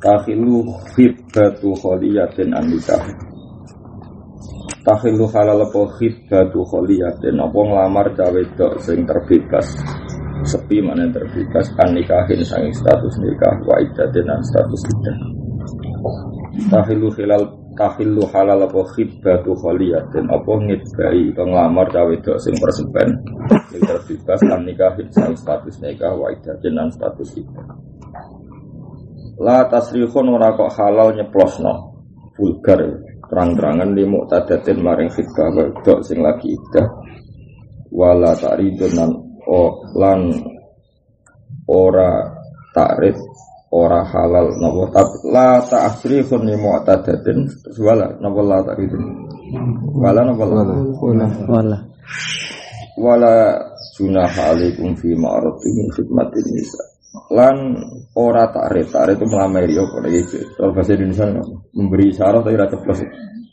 Tahilu khidbatu kholiyatin an nikah. Tahilu halal apa khidbatu kholiyatin apa nglamar cawe dok sing terbebas. Sepi mana yang terbebas an nikahin sanging status nikah wa iddatin dan status iddah. Tahilu hilal tahilu halal apa khidbatu kholiyatin apa ngidbai atau nglamar cawe dok sing persepen sing terbebas an nikahin sanging status nikah wa iddatin dan status iddah. La tasrihun ora kok halal nyeplosno vulgar terang-terangan di muktadatin maring khidbah wedok sing lagi idah. Wala ta'ridun lan o lan ora ta'rid ora halal napa. Tapi la ta'srihun li muktadatin wala napa la ta'ridun? Wala napa la? Wala. wala. Junaha alaikum fi min khidmatin nisa lan ora takrif takrif itu melamari apa lagi kalau bahasa Indonesia memberi syarat tapi rasa plus.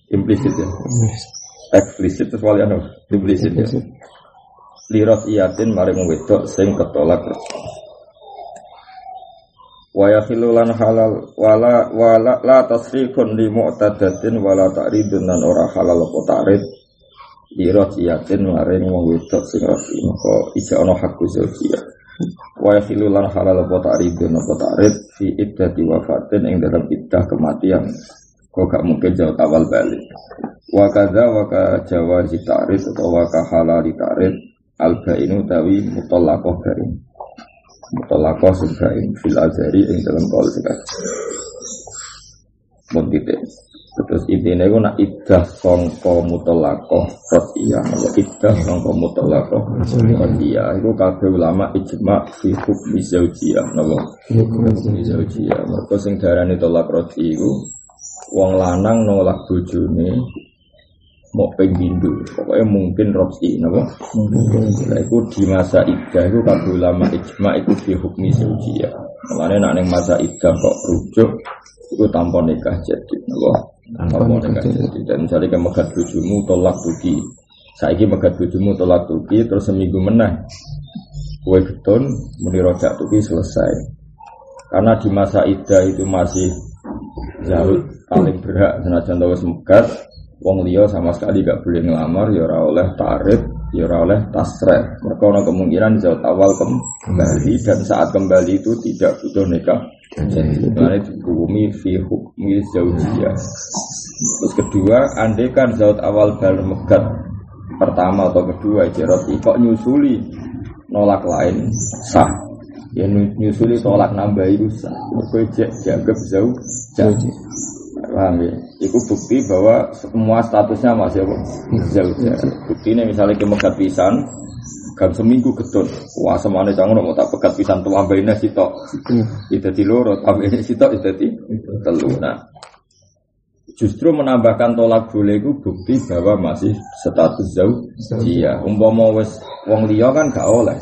Implisit ya. Eksplisit itu soalnya anu implisit ya. Lirat iyatin maring wedok sing ketolak. Wa yakhilu lan halal wala wala la tasrifun li mu'tadatin wala ta'ridun lan ora halal apa ta'rid lirat iyatin maring wong wedok sing rafi maka ija ana hakku zawjiyah wa yakhilu lan halal apa ta'ridun apa ta'rid fi iddati wafatin ing dalam iddah kematian. Kok gak mungkin jauh awal balik. Wa kadza wa ka jawazi ta'rid atau wa ka halal ta'rid al bainu tawi mutallaqah bain. Mutallaqah sing fil azari ing dalam kaul titik terus intinya itu nak iddah songko mutolakoh rodiyah atau iddah songko mutolakoh rodiyah itu kabeh ulama ijma fi hukmi zaujiyah napa? Hukmi zaujiyah. mereka sing darani tolak rodi itu wong lanang nolak bojone mau penghindu pokoknya mungkin rosi napa? Nah, itu di masa iddah itu kabeh ulama ijma itu fi hukmi zaujiyah. Makanya nak ning masa iddah kok rujuk itu tanpa nikah jadi jadi dan misalnya kayak megat bojomu tolak tuki. Saiki megat bojomu tolak tuki terus seminggu meneh kue getun muni rojak tuki selesai. Karena di masa idah itu masih jauh paling berhak senajan tahu megat wong liya sama sekali gak boleh ngelamar ya ora oleh tarif ya ora oleh tasreh mereka ada kemungkinan jauh awal kembali. Dan saat kembali itu tidak butuh nikah jadi mana dihukumi fi hukmi zaujiyah. Terus kedua andai kan zaut awal baru megat pertama atau kedua jerot kok nyusuli nolak lain? Sah. Ya nyusuli tolak nambah itu sah. Mereka dianggap jauh jauh paham ya? Itu bukti bahwa semua statusnya masih apa? Jauh bukti ini misalnya kemegat pisan gam seminggu getun wah semuanya jangan mau tak pegat pisan tuh ambilnya sitok. Itu di loro ambilnya sitok itu di telu. Nah justru menambahkan tolak boleh itu bukti bahwa masih status jauh iya umpama wes wong liya kan gak oleh.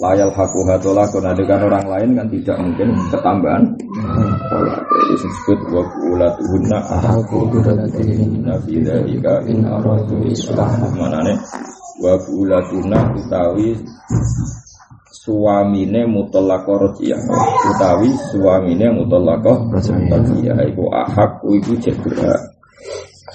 Layal haku hatolah dengan orang lain kan tidak mungkin ketambahan. Itu disebut wa ulatuhunna ahaqu nabi dalika in aradu islah. Manane wa ulatuna utawi suamine mutallaqah rajiyah. Utawi suamine mutallaqah rajiyah. Iku ahak iku jebra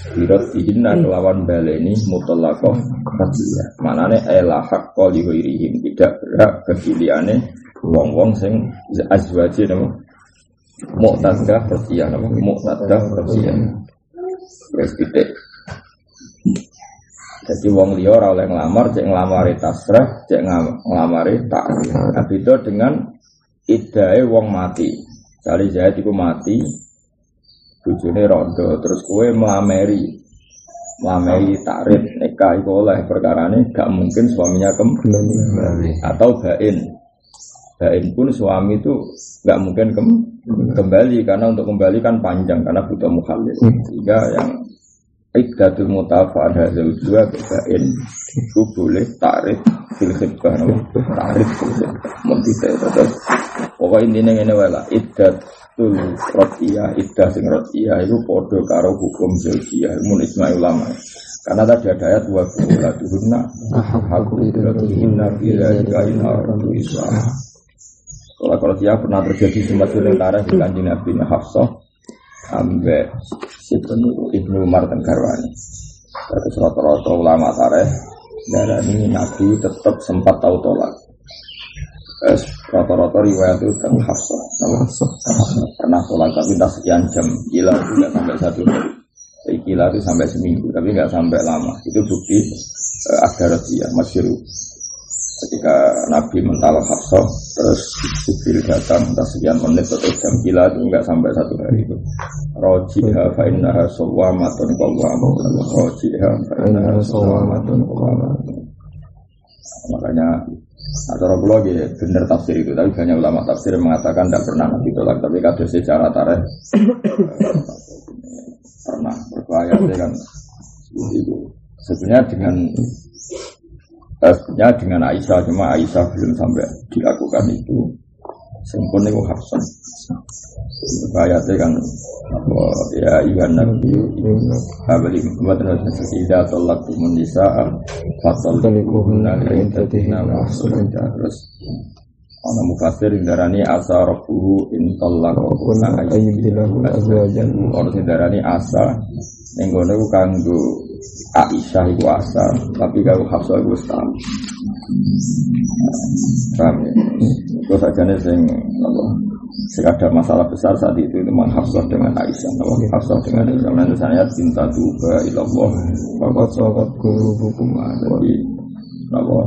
Birot dihina kelawan baleni mutallaqah rajiyah. Manane ela hak qali ghairihim. Tidak berhak kepiliane wong-wong sing azwaji nama mu'tadah rajiyah nama mu'tadah rajiyah. Wis titik jadi wong liya ora oleh nglamar, cek nglamari tasrah, cek nglamari ta'rif. Nah, beda dengan idae wong mati. Sali Zaid iku mati, bojone rondo, terus kue melamari. Melamari takrif nikah iku oleh perkara ini gak mungkin suaminya kembali atau bain. Bain pun suami itu nggak mungkin kembali karena untuk kembali kan panjang karena butuh mukhallil. Sehingga yang Ikdatul mutafa'ad hadal dua bain itu boleh tarik fil tarik fil khidbah mentisa terus pokoknya intinya ini wala iddatul rotiyah iddah sing rotiyah itu podo karo hukum zaujiyah mun isma ulama. Karena tadi ada ayat wa tuhunna haku idatuhunna bila ina aradu islah kalau kalau pernah terjadi sempat sementara di kanjeng Nabi Hafsah ambek Ibnu Ibnu Umar dan Garwani. Terus rata-rata ulama tareh ini Nabi tetap sempat tahu tolak. Terus rata-rata riwayat itu kan Hafsah. Pernah tolak tapi tak sekian jam. Gila nggak sampai satu hari. Gila itu sampai seminggu tapi nggak sampai lama. Itu bukti uh, ada ya masyur ketika Nabi mental Hafsah terus Jibril datang entah sekian menit atau jam gila itu enggak sampai satu hari itu. Rojiha fa innaha sawwamatun qawwamatun rojiha fa innaha sawwamatun qawwamatun makanya atau lagi benar tafsir itu tapi banyak ulama tafsir mengatakan tidak pernah Nabi tolak tapi kado secara tarikh pernah. Berbahaya kan itu. Sebenarnya dengan Sebenarnya dengan Aisyah cuma Aisyah belum sampai dilakukan itu. Sempurna itu Hafsah. Ayatnya kan apa ya iwan nabi abali buatan ida tolak tumun nisa fatal talikuhunna intatina wa terus ana mufasir darani asa rabbuhu in talaqahunna. Ayyibdilahu azwajan. Orang darani asa. Ning ngono kanggo Aisyah itu asal, tapi kalau Hafsah itu Islam. Paham? Itu saja nih sing apa? ada masalah besar saat itu itu memang Hafsah dengan Aisyah, apa? Hafsah dengan Aisyah. Nanti saya cinta juga ilallah, bapak sobat guru hukum Jadi apa?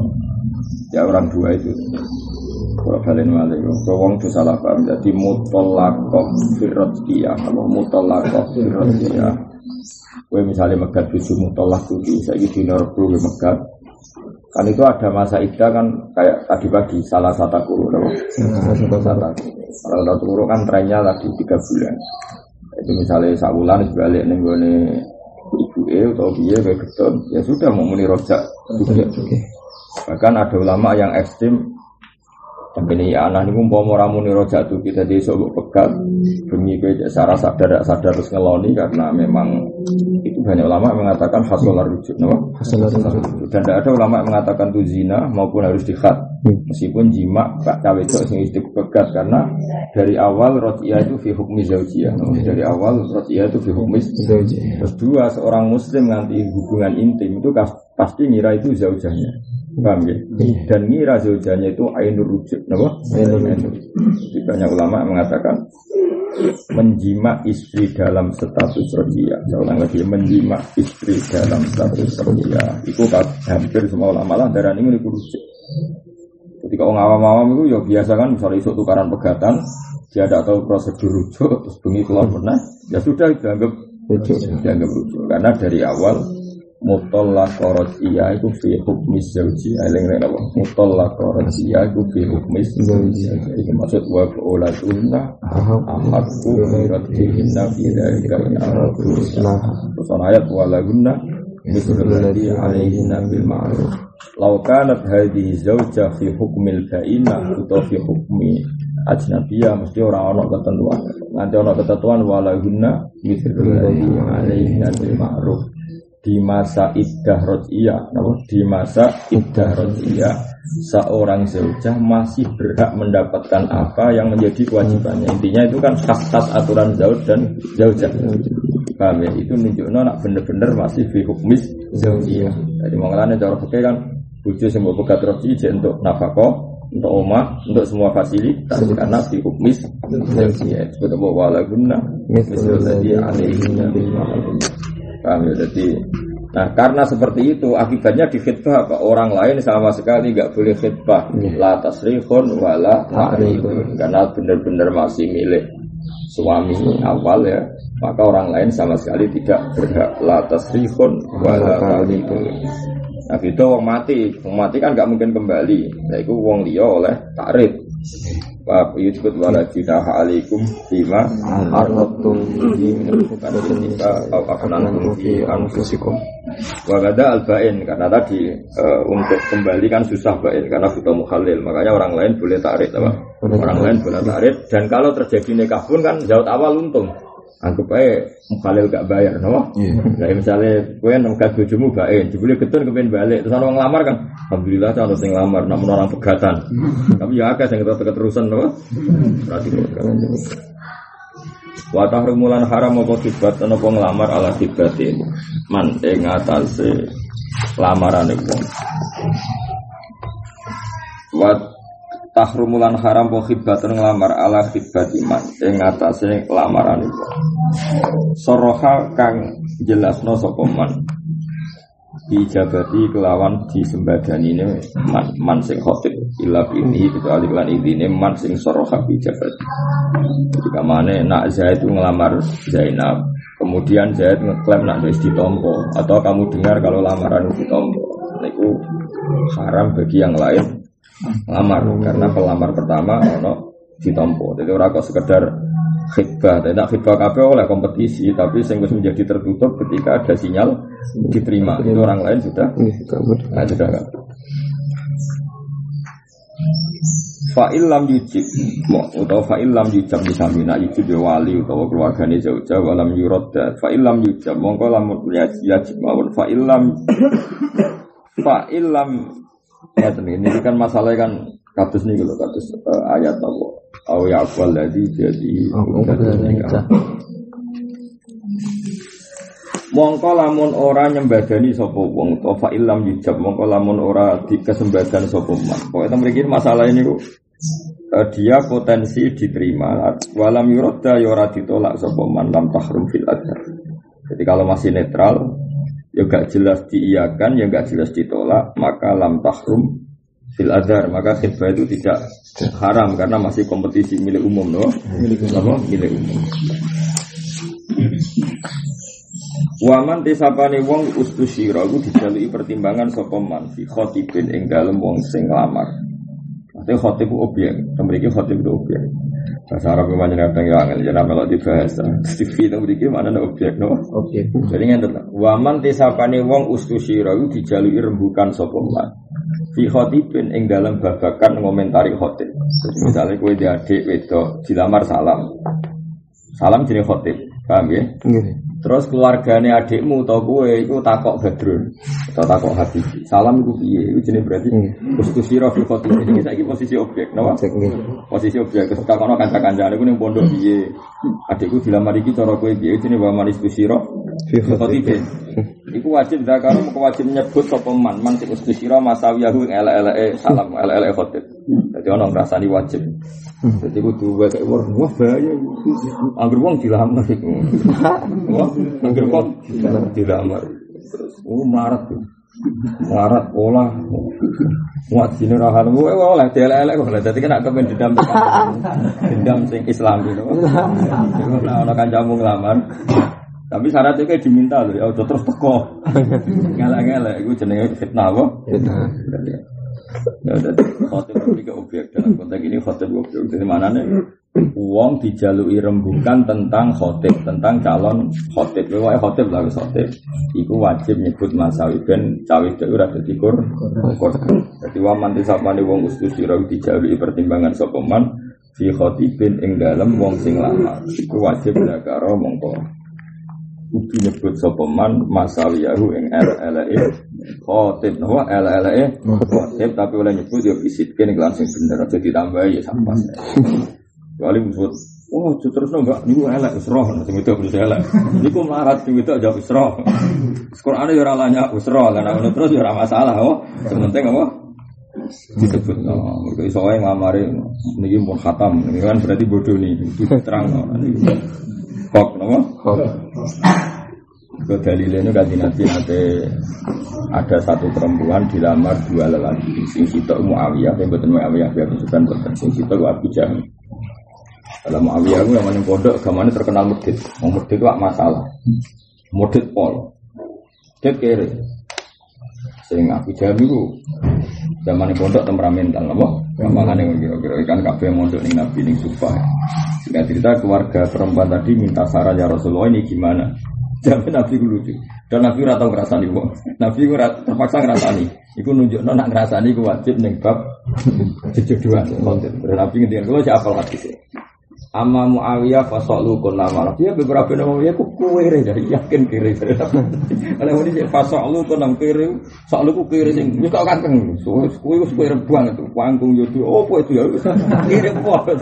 Ya orang dua itu. Kalau kalian malik, wong itu salah paham. Jadi mutolakoh firrotiyah, apa mutolakoh firrotiyah Kue misalnya megat bujumu tolak tuh saya gitu norbu megat. Kan itu ada masa ida kan kayak tadi pagi salah satu guru, salah satu guru kan trennya lagi tiga bulan. Itu misalnya sabulan sebalik nih gue ibu e atau biaya kayak gitu, ya sudah mau muni rojak Bahkan ada ulama yang ekstrim tapi ini anak ini mau ramu rojak tuh kita di sobok pekat demi gue secara sadar sadar terus ngeloni karena memang itu banyak ulama mengatakan hasolar rujuk, no? Dan tidak ada ulama yang mengatakan itu zina maupun harus dikhat. Meskipun jima pak cawe itu sing pekat karena dari awal rotia itu fi hukmi zaujiyah no? dari awal rotia itu fi hukmi zaujiyah. Terus dua seorang muslim nganti hubungan intim itu pasti ngira itu zaujahnya Paham ya? Iya. Dan ngira zaujanya itu ainur rujuk, kenapa? Ainur rujuk. Banyak ulama mengatakan menjima istri dalam status rodia. Seorang lagi menjima istri dalam status rodia. Itu hampir semua ulama lah darah ini rujuk. Ketika orang awam-awam itu ya biasa kan misalnya isu tukaran pegatan, dia tidak tahu prosedur rujuk, terus bengi keluar pernah, ya sudah dianggap rujuk, dianggap rujuk. Karena dari awal mutallaq iya itu fi hukmi zauji eling rek apa? Mutallaq iya itu fi hukmi zauji iki maksud wa ulatuna ahadku radhihinna fi dzalika in aradu terus ayat wa lagunna mislul ladzi alaihinna bil ma'ruf. Law kanat hadhihi zauja fi hukmil ba'ina atau fi hukmi ajnabiyah mesti orang ono ketentuan. Nanti ono ketentuan walahunna mislul ladzi alaihinna bil ma'ruf di masa iddah rodiyah, di masa iddah rodiyah seorang zaujah masih berhak mendapatkan apa yang menjadi kewajibannya. Intinya itu kan khas-khas aturan zauj dan zaujah. Paham ya? Itu menunjukkan nak bener-bener masih fi hukmis zaujiyah. Jadi mengalami cara pakai kan bujuk semua bekat rodiyah untuk nafkah untuk oma, untuk semua fasilitas karena fi hukmis zaujiyah. Sebut wala guna misalnya di alaihi Paham ya? Jadi Nah karena seperti itu akibatnya di khidbah apa? Orang lain sama sekali nggak boleh khidbah yeah. La tasrihun wala ta'rifun Karena benar-benar masih milik suami awal ya. Maka orang lain sama sekali tidak berhak. La tasrihun wala ta'rifun Nah itu orang mati. Orang mati kan nggak mungkin kembali. Nah itu orang dia oleh takrif Wa yujud wala junaha alaikum bima Arrotum bihi min bukan bisa au akunankum fi anfusikum. Wa gada al bain karena tadi eh, untuk kembali kan susah bain karena butuh mukhalil. Makanya orang lain boleh tarik apa? Orang lain boleh tarik dan kalau terjadi nikah pun kan jauh awal untung. Anggap aja mukhalil gak bayar, no? Nah, misalnya gue nengkat bojomu bain, jebule ketun kepen balik, terus orang ngelamar kan, alhamdulillah cara sing ngelamar, namun orang pegatan. Tapi ya akeh sing ketet keterusan, no? Berarti kalian Wa tahrumulan haram apa kibat apa ngelamar ala kibatin man ing atase lamaran wong. Wa tahrumulan haram apa kibatun ngelamar ala kibati man ing atase lamaran wong. Soroha kang jelasno sapa man? Dijabati kelawan disembadani ini man, man sing khotib. Ila ini kecuali kelan ini man sing soroha dijabati. Ketika mana nak Zaid itu ngelamar Zainab. Kemudian Zaid ngeklaim nak wis ditompo. Atau kamu dengar kalau lamaran itu ditompo. Itu haram bagi yang lain lamar karena pelamar pertama ono ditompo. Jadi orang kok sekedar khidbah. Tidak khidbah kabeh oleh kompetisi tapi sing wis menjadi tertutup ketika ada sinyal diterima. Itu orang lain sudah nah, sudah enggak Fa'il lam yujib. Atau fa'il lam yujab disami Nak yujib ya wali Atau keluarganya jauh-jauh Walam yurodda Fa'il lam yujab. Mongko lamun yajib Mawun fa'il lam Fa'il lam Ya ini. Kan masalahnya kan Katus nih kalau katus uh, ayat Allah Au ya'fal ladhi jadi Mongko lamun ora nyembadani sapa wong to fa illam yujab mongko lamun ora dikesembadan sapa man. Pokoke mriki masalah ini kok eh, dia potensi diterima. Walam yuradda ya ora ditolak sapa man lam tahrum fil adhar. Jadi kalau masih netral ya gak jelas diiyakan ya gak jelas ditolak maka lam tahrum fil adhar maka khidbah itu tidak haram karena masih kompetisi milik umum no? Milik umum. Milik umum. Waman tisapane wong ustusira iku dijaluki pertimbangan sapa man fi khatibin ing dalem wong sing lamar. Maksudnya khatib itu objek, mriki khatib itu objek. Bahasa Arab memang kadang ya angel jeneng melok dibahas. TV itu mriki mana objek no? Objek. Jadi ngeten. Waman tisapane wong ustusira iku dijaluki rembukan sapa man. Fi khatibin ing dalem babakan ngomentari khatib. Jadi misalnya kowe di adik wedok dilamar salam. Salam jenis khatib. Paham ya? Nggih. Terus keluarganya adikmu atau gue itu takok badrun atau takok habib. Salam itu piye? Itu jenis berarti ustusiro fil khotim. Ini kita posisi objek, nggih. Posisi objek. Terus takono kanca-kanca aku ning pondok piye? Adikku dilamar iki cara kowe piye? Jenenge wa manis ustusiro fil khotim. Iku wajib zakaro muka wajib nyebut sapa man man sing ustusiro masawiyahu ele-ele salam ele-ele khotim. Jadi ono ngrasani wajib. Jadi kudu wae kayak wah wah bahaya. Angger wong dilamar iku. Wah, angger wong dilamar. Terus oh melarat tuh. Melarat pola. Muat sini rahan gue oleh dielek kok. Dadi kena kepen dendam. Dendam sing Islam gitu. Nah, ono kancamu ngelamar. Tapi syaratnya kayak diminta loh, ya udah terus teko. Ngelak-ngelak, itu jenenge fitnah kok. Ya, jadi khotib itu ke objek dalam konteks ini khotib objek. Jadi mana nih? Uang dijalui rembukan tentang khotib, tentang calon khotib. Wah khotib lah khotib. Iku wajib nyebut masawi ben cawe itu udah jadi kur. Jadi waman disapani wong ustus dirawi dijalui pertimbangan sopeman fi khotibin ing dalam wong sing lama. Iku wajib dakaro mongko kudu nyebut sapa man masawiyahu ing LLE khotib nopo LLE khotib tapi oleh nyebut ya visitke ning langsung bener aja ditambah ya sampas kali musuh Oh, terus enggak, niku elek wis roh, sing itu wis elek. Niku melarat sing itu aja wis roh. Quran ya ora lanya wis roh, lan ngono terus ya ora masalah, oh. Sementing apa? disebut no, mereka iso wae ngamari niki pun khatam, ini kan berarti bodoh nih, terang no, kok, nopo? Kok. Ke dalilnya kan nanti ada satu perempuan dilamar dua lelaki. Sing sitok Muawiyah, yang betul Muawiyah biar bukan betul. Sing sitok Abu Jahal. Dalam Muawiyah itu yang mana pondok, gamane terkenal mudit. Mau mudit itu masalah. Mudit pol. Mudit kere. Sing Abu Jahal itu zaman pondok temperamental? Mamangan yang kira-kira ikan kafe mondok nih nabi nih supaya. Singkat cerita keluarga perempuan tadi minta saran ya Rasulullah ini gimana? Jadi nabi ku lucu. Dan nabi ora tau ngrasani wong. Nabi ora terpaksa ngrasani. Iku nunjukno nak ngrasani ku wajib ning bab jejodohan. Dan nabi ngendikan kula siapa lagi sih? Amma Muawiyah fasolu kun nama Dia beberapa nama dia ku kue dari yakin kiri. Kalau ini fasolu kun nama kiri, solu ku kiri sing ini kau kanteng. Kue ku kue rebuang itu panggung youtube. Oh apa itu ya? Kiri apa?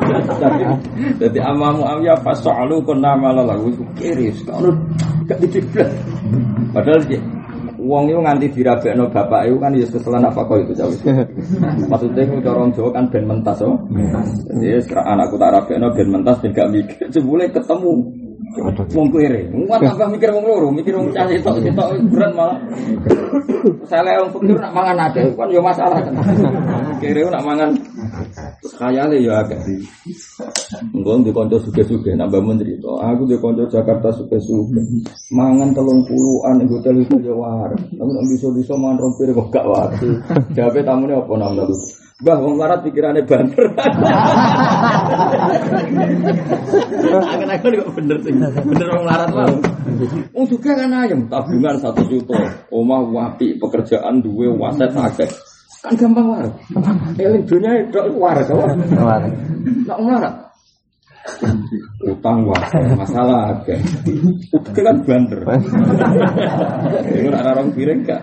Jadi amma Muawiyah fasolu kun nama lalu ku kiri. Kalau gak diciplet. Padahal Wong itu nganti dirabekno bapak itu kan ya keselan apa kok itu jauh. Maksudnya itu orang Jawa kan ben mentas oh. Jadi anakku tak rabekno ben mentas ben gak mikir. Jebule ketemu Wong kere, wong tambah mikir wong loro, mikir wong cah itu itu berat malah. Saya wong pikir nak mangan ada, kan ya masalah. Kere nak mangan khayale ya agak. Engko di kanca suge-suge nambah menteri to. Aku di kanca Jakarta suge-suge. Mangan telung puluhan ning hotel itu ya war. Tapi nek bisa-bisa mangan rong piring kok gak war. Jawabe tamune apa namanya? Mbah wong larat pikirannya banter. Akan-akan kok bener sih. Bener wong larat lah. Wong juga kan ayam tabungan satu juta, omah wapi, pekerjaan duwe waset akeh. Kan gampang wae. Eling dunia itu wae kok. War. Nak larat. Utang wae, masalah akeh. Utang kan banter. Ini ada orang piring gak?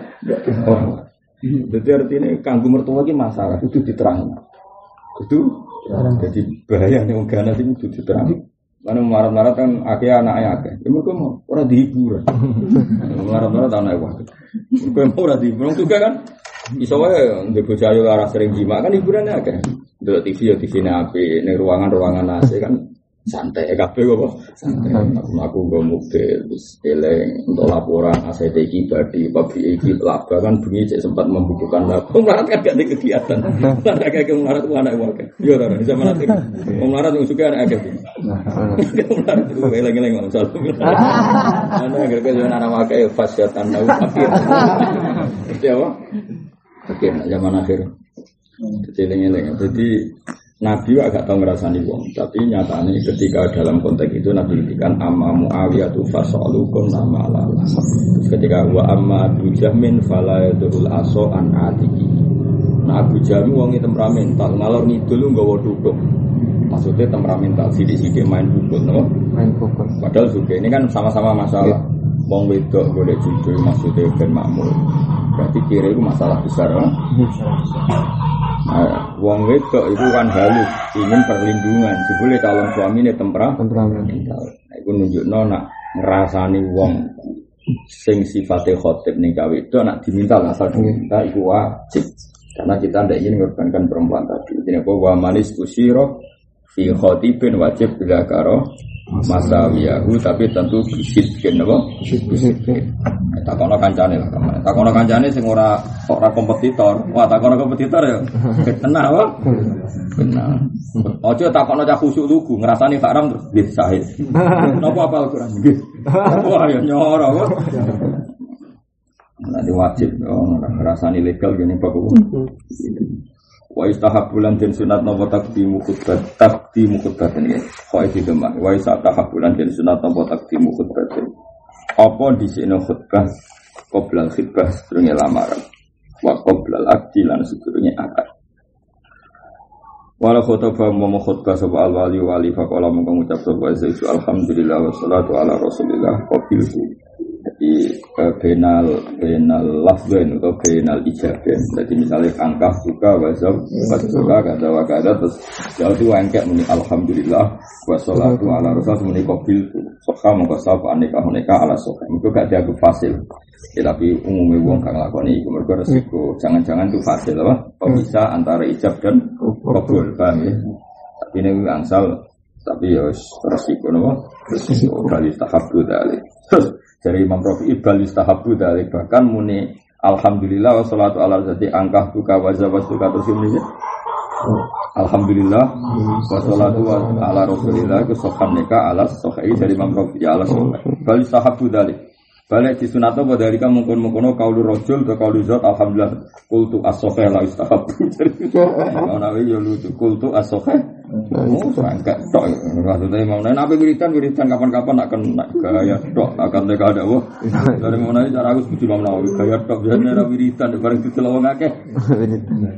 Oh. Jadi artinya kanggo mertua ini masalah itu diterang. Itu jadi bahaya nih orang Ghana itu diterang. Karena marah-marah kan akhirnya anaknya akeh. Ya mereka mau orang dihibur. Marah-marah anaknya wakil. Mereka mau orang dihibur. Orang juga kan Iso wae ndek ayu arah sering jima kan hiburannya akeh. Delok TV ya TV ne apik, ning ruangan-ruangan AC kan santai kabeh kok. Santai. Aku aku nggo mobil terus eleng untuk laporan ACT iki badi pabrik iki laba kan bengi cek sempat membukukan laba. Wong larat kan gak ada kegiatan. Kan akeh wong larat ku anak wae. Yo ora bisa mana Wong larat sing suka anak akeh. Wong larat ku eleng-eleng ngono salah. Ana agar ke anak wae fasyatan lau akhir. Itu apa? Oke, zaman akhir. Kecilnya Jadi Nabi agak tahu ngerasani wong, tapi nyatanya ketika dalam konteks itu Nabi ngendikan amma Muawiyah tu fasalukum nama lala. Terus ketika wa amma Abu Jahmin fala yadul aso an atiki. Nah Abu Jahmin wong temperamental, ngalor ngidul nggawa duduk. Maksudnya temperamental, sidik-sidik main pukul, no? Main pukul. Padahal juga ini kan sama-sama masalah. Wong wedok boleh jujur maksudnya ben makmur. Berarti kira itu masalah besar. Kan? Nah, wong wedok itu kan halus, ingin perlindungan. Jebule calon suami ini tempera. Temperamen. Nah, itu nunjuk nak ngerasani wong sing sifatnya khotib nih gawe itu nak diminta asal diminta itu wajib karena kita tidak ingin mengorbankan perempuan tadi jadi apa wa manis kusiro fi khotibin wajib bila karo masawiyahu tapi tentu bisitkin apa? Bisitkin takono kancane lah kamu takono kancane sing ora ora kompetitor. Wah takono kompetitor ya? Tenang apa? Benar ojo takono cah khusuk lugu ngrasani haram terus nggih sahih napa apa Al-Qur'an? Nggih wah ya nyoro apa? Nanti wajib, oh, ngerasani legal gini pak Wa istahabulan dan sunat nopo takdimu khutbah takdimu ini kau itu demak. Wa istahabulan dan sunat nopo takdimu khutbah ini. Apa di sini khutbah qoblal khutbah sedurunge lamaran. Wa qoblal akdi lan sedurunge akad. Walau khutbah mau khutbah sapa al wali wali faqala mongko ngucap sapa Zaidu alhamdulillah wassalatu ala rasulillah qabiltu jadi benal benal lafzen atau benal ijaben jadi misalnya angka suka wazab pas suka kata wakada terus jauh itu angkat muni alhamdulillah wassalatu ala rasul muni tu soka mongko sapa aneka aneka ala soka. Itu gak dianggap fasil. Ya, tapi umumnya wong kang lakoni iku mergo resiko. Jangan-jangan itu fasil apa? Pemisah antara ijab dan kabul paham ya? Tapi ini angsal tapi ya resiko nopo resiko. kali tahabbu dalih dari Imam Rafi ibal istahabu dari bahkan muni Alhamdulillah wassalatu ala zati angkah tuka wazawaz tuka terus ini ya. Alhamdulillah wassalatu ala rasulillah ke soham nikah ala sohai dari Imam Rafi ala sohai bal istahabu dari Balik di sunat apa dari kamu mungkin mungkin kaulu rojul ke kaulu zat alhamdulillah kultu asofe la istahab. Mau nawi ya lucu kultu asofe. Oh, sangka tok. Maksudnya mau nabi wiridan wiridan kapan-kapan nak kena gaya tok akan mereka ada wah. Dari mau nabi cara aku setuju mau nawi gaya tok biasanya nabi wiridan bareng di telawang akeh.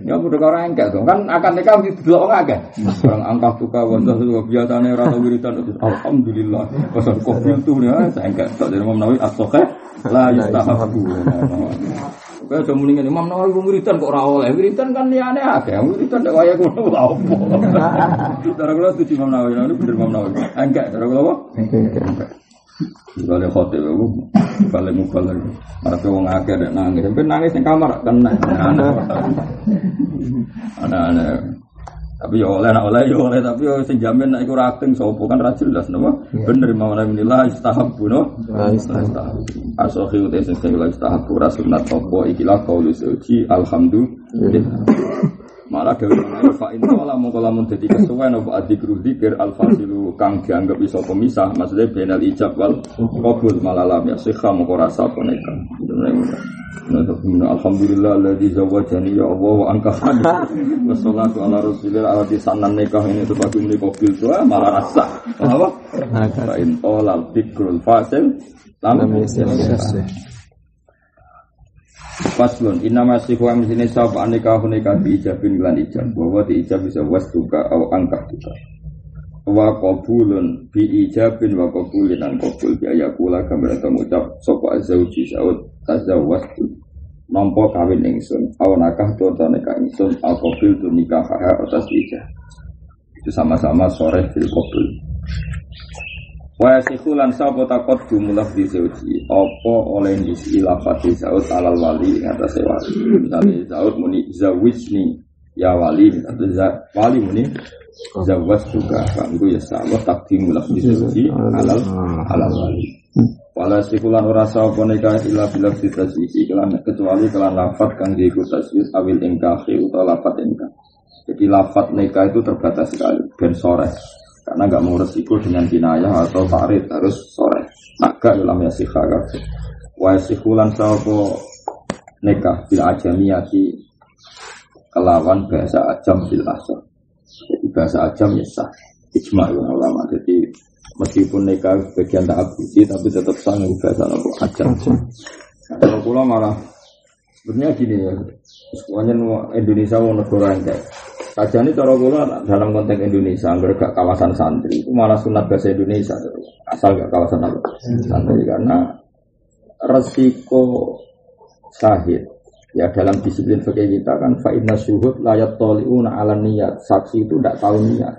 Ya udah orang enggak dong kan akan mereka di telawang akeh. Orang angkat tuka wajah tuka biasanya rata wiridan alhamdulillah. Pasal kopi itu ya sangka tok dari mau nawi asofe la yustahabu. Kaya udah mendingan Imam Nawawi wong wiridan kok ora oleh. Wiridan kan liyane akeh. Wiridan nek waya ngono lha opo. Cara kula setuju Imam Nawawi, ini bener Imam Nawawi. Enggak, cara kula apa? Enggak. Kalau khotib aku balik wong akeh nek nangis. Sampai nangis ning kamar kena. Anak-anak. Tapi ya oleh nak oleh ya oleh tapi ya sing jamin nek iku rating sapa kan ra jelas napa. Bener mau nabi nillah istahabbu no. Istahabbu. Asohi uti sing sing istahabbu rasulnat apa ikilah qaulu suci alhamdulillah. Malah dewe mengenai fa in wala mongko lamun dadi kesuwen apa adzikru dzikir al fasilu kang dianggap iso pemisah maksudnya benal ijab wal qabul malah lam ya sikha mongko rasa poneka. Alhamdulillah alladzi zawajani ya Allah wa angkahani. Wassalatu ala rasulillah ala sanan nikah ini sebagai menikah bil tua malah rasa. Apa? Fa in dzikrul fasil lam yasih. Faslun. Inna masih wa misini sab aneka huneka bi ijabin lan ijab. Bahwa di ijab bisa was juga au angkat. Juga wa qabulun bi ijabin wa qabulin an qabul bi ayakula gambar mengucap sapa zauji saud tazawwas nampa kawin ingsun. Au nakah to nikah ingsun. Au qabil tu nikah atas ijab. Itu sama-sama sore fil qabul Wa yasihu lan sapa takot jumlah di zauji apa oleh ngisi lafati zaud alal wali atase wali. Misale zaud muni zawijni ya wali atau wali muni zawas juga kan ya sama takdim lafzi zauji alal alal wali. Wala sikulan ora sapa nikah ila bila tasisi kelan kecuali kelan lafat kang diiku tasbih awil ingkahi utawa lafat ingkah. Jadi lafat nikah itu terbatas sekali ben sore karena nggak mau resiko dengan kinayah atau farid harus sore. Maka dalam ya sikha wa sikhulan sawo nikah bil ajamiyati kelawan bahasa ajam bil asal jadi bahasa ajam ya sah. Ijma ulama. Jadi meskipun nikah bagian tak abusi tapi tetap sah bahasa apa? Ajam. Nah, kalau pulau malah sebenarnya gini ya. Semuanya Indonesia mau negara yang kayak Saja ini cara kula dalam konteks Indonesia, hampir gak kawasan santri itu malah sunat bahasa Indonesia, asal gak kawasan apa? Santri. Karena resiko sahid ya dalam disiplin fikih kita kan fa'inna syuhud layat toliuna ala niat saksi itu tidak tahu niat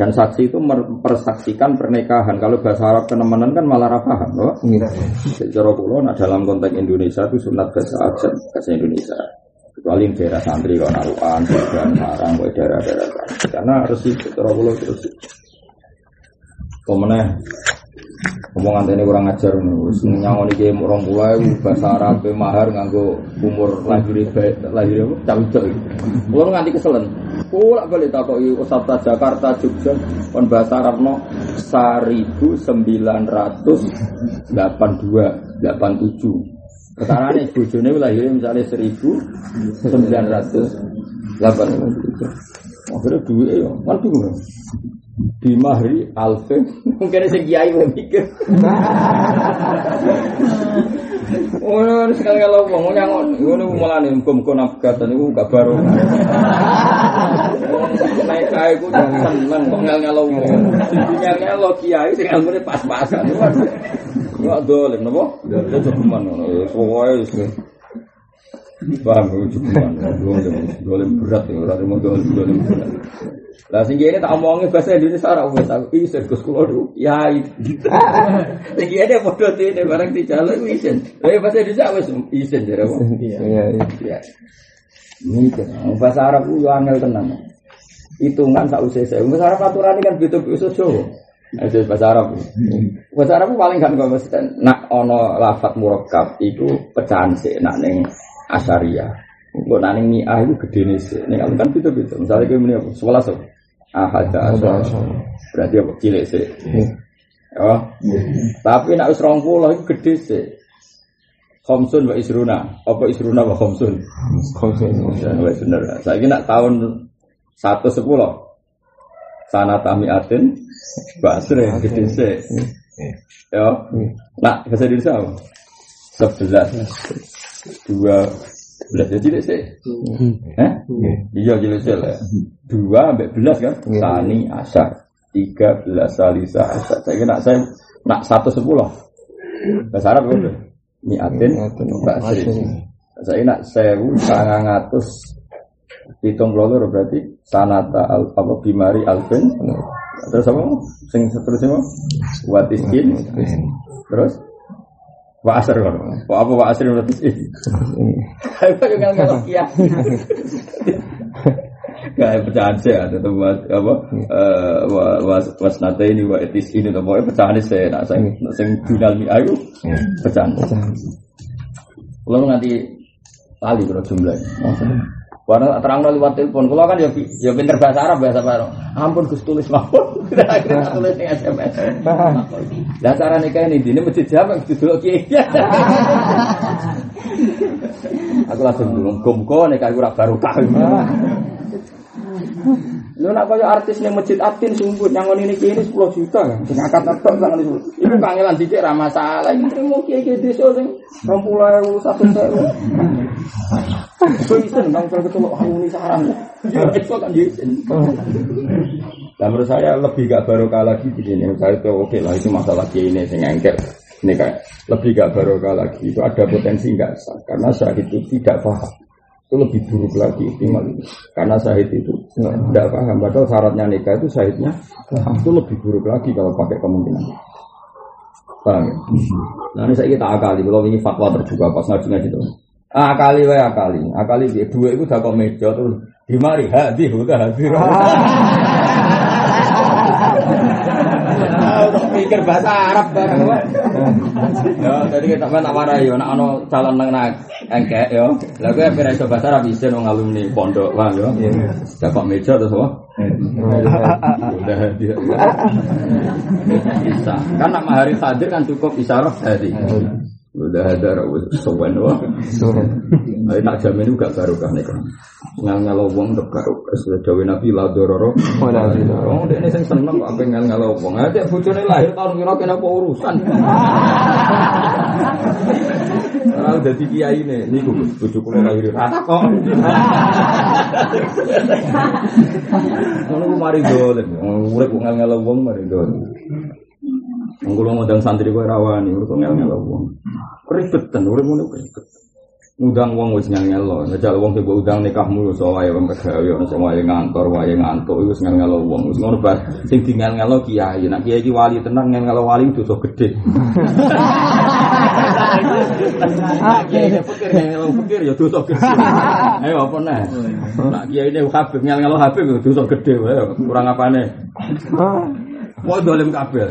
dan saksi itu mempersaksikan pernikahan. Kalau bahasa Arab kenemenan kan malah rapaham loh. Kulo nah dalam konteks Indonesia itu sunat bahasa Arab bahasa Indonesia kecuali daerah santri kalau naruhan, dan marang, daerah-daerah karena resi terlalu terus Pemenang omongan ini kurang ajar nih, nyangon iki orang mulai bahasa Arab mahar nganggo umur lahir lahir apa? Cawi cawi, Kulo nganti keselen. Kulo boleh takoki Ustaz Jakarta Jogja. Kon bahasa Arab no 1982 87 Perkara ini bujone lahirnya misalnya seribu sembilan ratus delapan Akhirnya duit ya, kan bingung. Di mahri alfe, mungkin si kiai mau mikir. Oh, ini sekali kalau mau nyangon, ini malah nih muka-muka nafkatan itu gak baru. Naik kaya itu seneng, kok. Ngel-ngelau kiai, sih ngel pas-pasan. Enggak dolim, napa? Dolim cukuman ngono. Pokoke wis Paham kok cukuman. Dolim, dolim berat ya, ora mau dolim dolim berat. Lah sing kene tak omongi bahasa Indonesia ora wis aku isin Gus kula dulu. Ya. Sing kene padha tene barang dijaluk isin. Lah bahasa Indonesia wis isin jare wong. Iya. Iya. Ini bahasa Arab ku yo angel tenan. Hitungan sak usai saya. Bahasa Arab aturan kan beda-beda Jawa. Itu bahasa Arab. Bahasa Arab paling kan konsisten. Nak ono lafat murakab itu pecahan sih. Nak neng asaria. Kok nak neng ni'ah itu gede nih sih. Neng kan itu gitu. Misalnya kayak apa? Sebelah so. Ahad asal. Berarti apa? Cilik sih. Oh. Tapi nak wis 20 iku gede sih. Khomsun wa isruna. Apa isruna wa khomsun? Ya, wis bener. Saiki nak tahun 110. Sana tami atin basre gede sih. Ya. Nak bahasa Indonesia apa? 11. Dua belas jadi cilik sih. Eh? Iya cilik sih lah. Dua sampai belas kan? Tani asar. Tiga belas salisa asar. Saya kira nak saya nak satu sepuluh. Bahasa Arab kan? Miatin mbak Sri. Saya nak sewu sangang atus hitung loro berarti sanata al apa bimari alvin terus apa? Sing seterusnya what is in terus? Wa asr kan wa apa wa asr is in apa yang nggak ya Kayak pecahan saya ada tempat apa eh, wa- was was nate ini wa etis ini tuh. Pokoknya pecahan saya nak sing sing jurnal mi ayu pecahan. Kalau nanti tali kalau jumlahnya. Karena terang lewat telepon, kalau kan ya, ya pinter bahasa Arab bahasa Arab. Ampun Gus tulis mawon. Akhirnya tulis ning SMS. Lah cara nikah ini dini mesti jawab Gus dulu kiai. Aku langsung dulu gomko nikah ora barokah. Lu nak kaya artis ning masjid Atin sumput nyangon ini kiai ini 10 juta kan. Sing akad tok sangat itu. Iku kangelan dicek ra masalah. Iki trimo kiai kiai desa sing 20.000 100.000. Ketemu ini kan menurut saya lebih gak barokah lagi begini. Saya itu oke lah itu masalah ini sing engkel. Ini kayak lebih gak barokah lagi. Itu ada potensi nggak? Sah karena syahid itu tidak paham. Itu lebih buruk lagi ihtimal karena syahid itu tidak paham. Padahal syaratnya nikah itu syahidnya itu lebih buruk lagi kalau pakai kemungkinan. Paham ya? nah ini saya kita akali. Kalau ini fatwa terbuka pas ngaji ngaji itu akali wae akali akali dia dua itu udah kok meja terus di mari hadir udah hadir Ah, untuk mikir bahasa Arab bareng. Ya, tadi kita tak marah ya, nak ono calon nang nak engkek ya. Lah kowe ora iso bahasa Arab isin wong alumni pondok lah ya. Dapat meja terus apa? Udah hadir. Bisa. Kan nak mahari hadir kan cukup isyarah tadi. Udah ada rawus sowan wah. Ayo tak jamin juga barokah nih kan. Ngal ngalau wong untuk barokah. Sudah jauh nabi lah dororo. Oh, dia ini sing seneng kok apa ngal ngalau wong. Aja bojone lahir tahun kira kena apa urusan. Kalau jadi kiai ini, ini gue bujuk kulo lahir rata kok. Kalau gue mari dolen, urip gue ngal ngalau wong mari dolen. Mengkulo ngundang santri gue rawani, urip ngal ngalau wong. Ribetan, urip ngono ribet. Ngundang wong wis ngel lo, ngejak wong sing udang nikahmu iso wae wong pegawe, iso wae ngantor, wae ngantuk, iku wis ngel wong. Wis ngono bar sing dingel-ngelo kiai. Nek kiai iki wali tenang ngel wali dosa. Kiai pikir ngel ya dosa gede. Ayo apa nih? Nak kiai ini Habib ngel-ngelo Habib ya dosa gede. Kurang apane? Mau dolim kabel.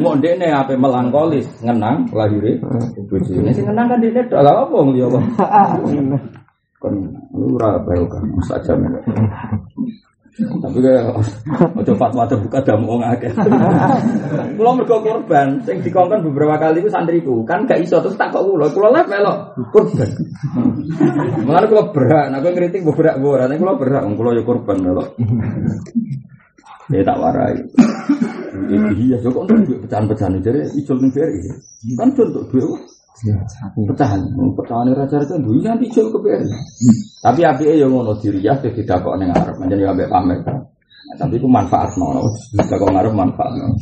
Mau dene ape melankolis ngenang lahire bojone. Sing ngenang kan dene tok lha apa wong liya kok. Kon ora bae kan saja. Tapi kayak ojo fatwa ada buka damu wong akeh. Kula mergo korban sing dikongkon beberapa kali ku santriku kan gak iso terus tak kok kula kula lah melok korban. Mulane kula berak, nek kowe ngritik mbok berak ora, nek kula berak wong kula ya korban melok. Ya tak warai. Iya, kok untuk duit pecahan-pecahan jadi ijol ning BRI. Kan contoh duit pecahan, pecahan raja-raja duit nanti ijol ke BRI. Tapi api ya ngono diriah jadi tidak kok neng Arab, menjadi ambek pamer. Nah, tapi itu manfaat nono, bisa kok ngarep manfaat nono.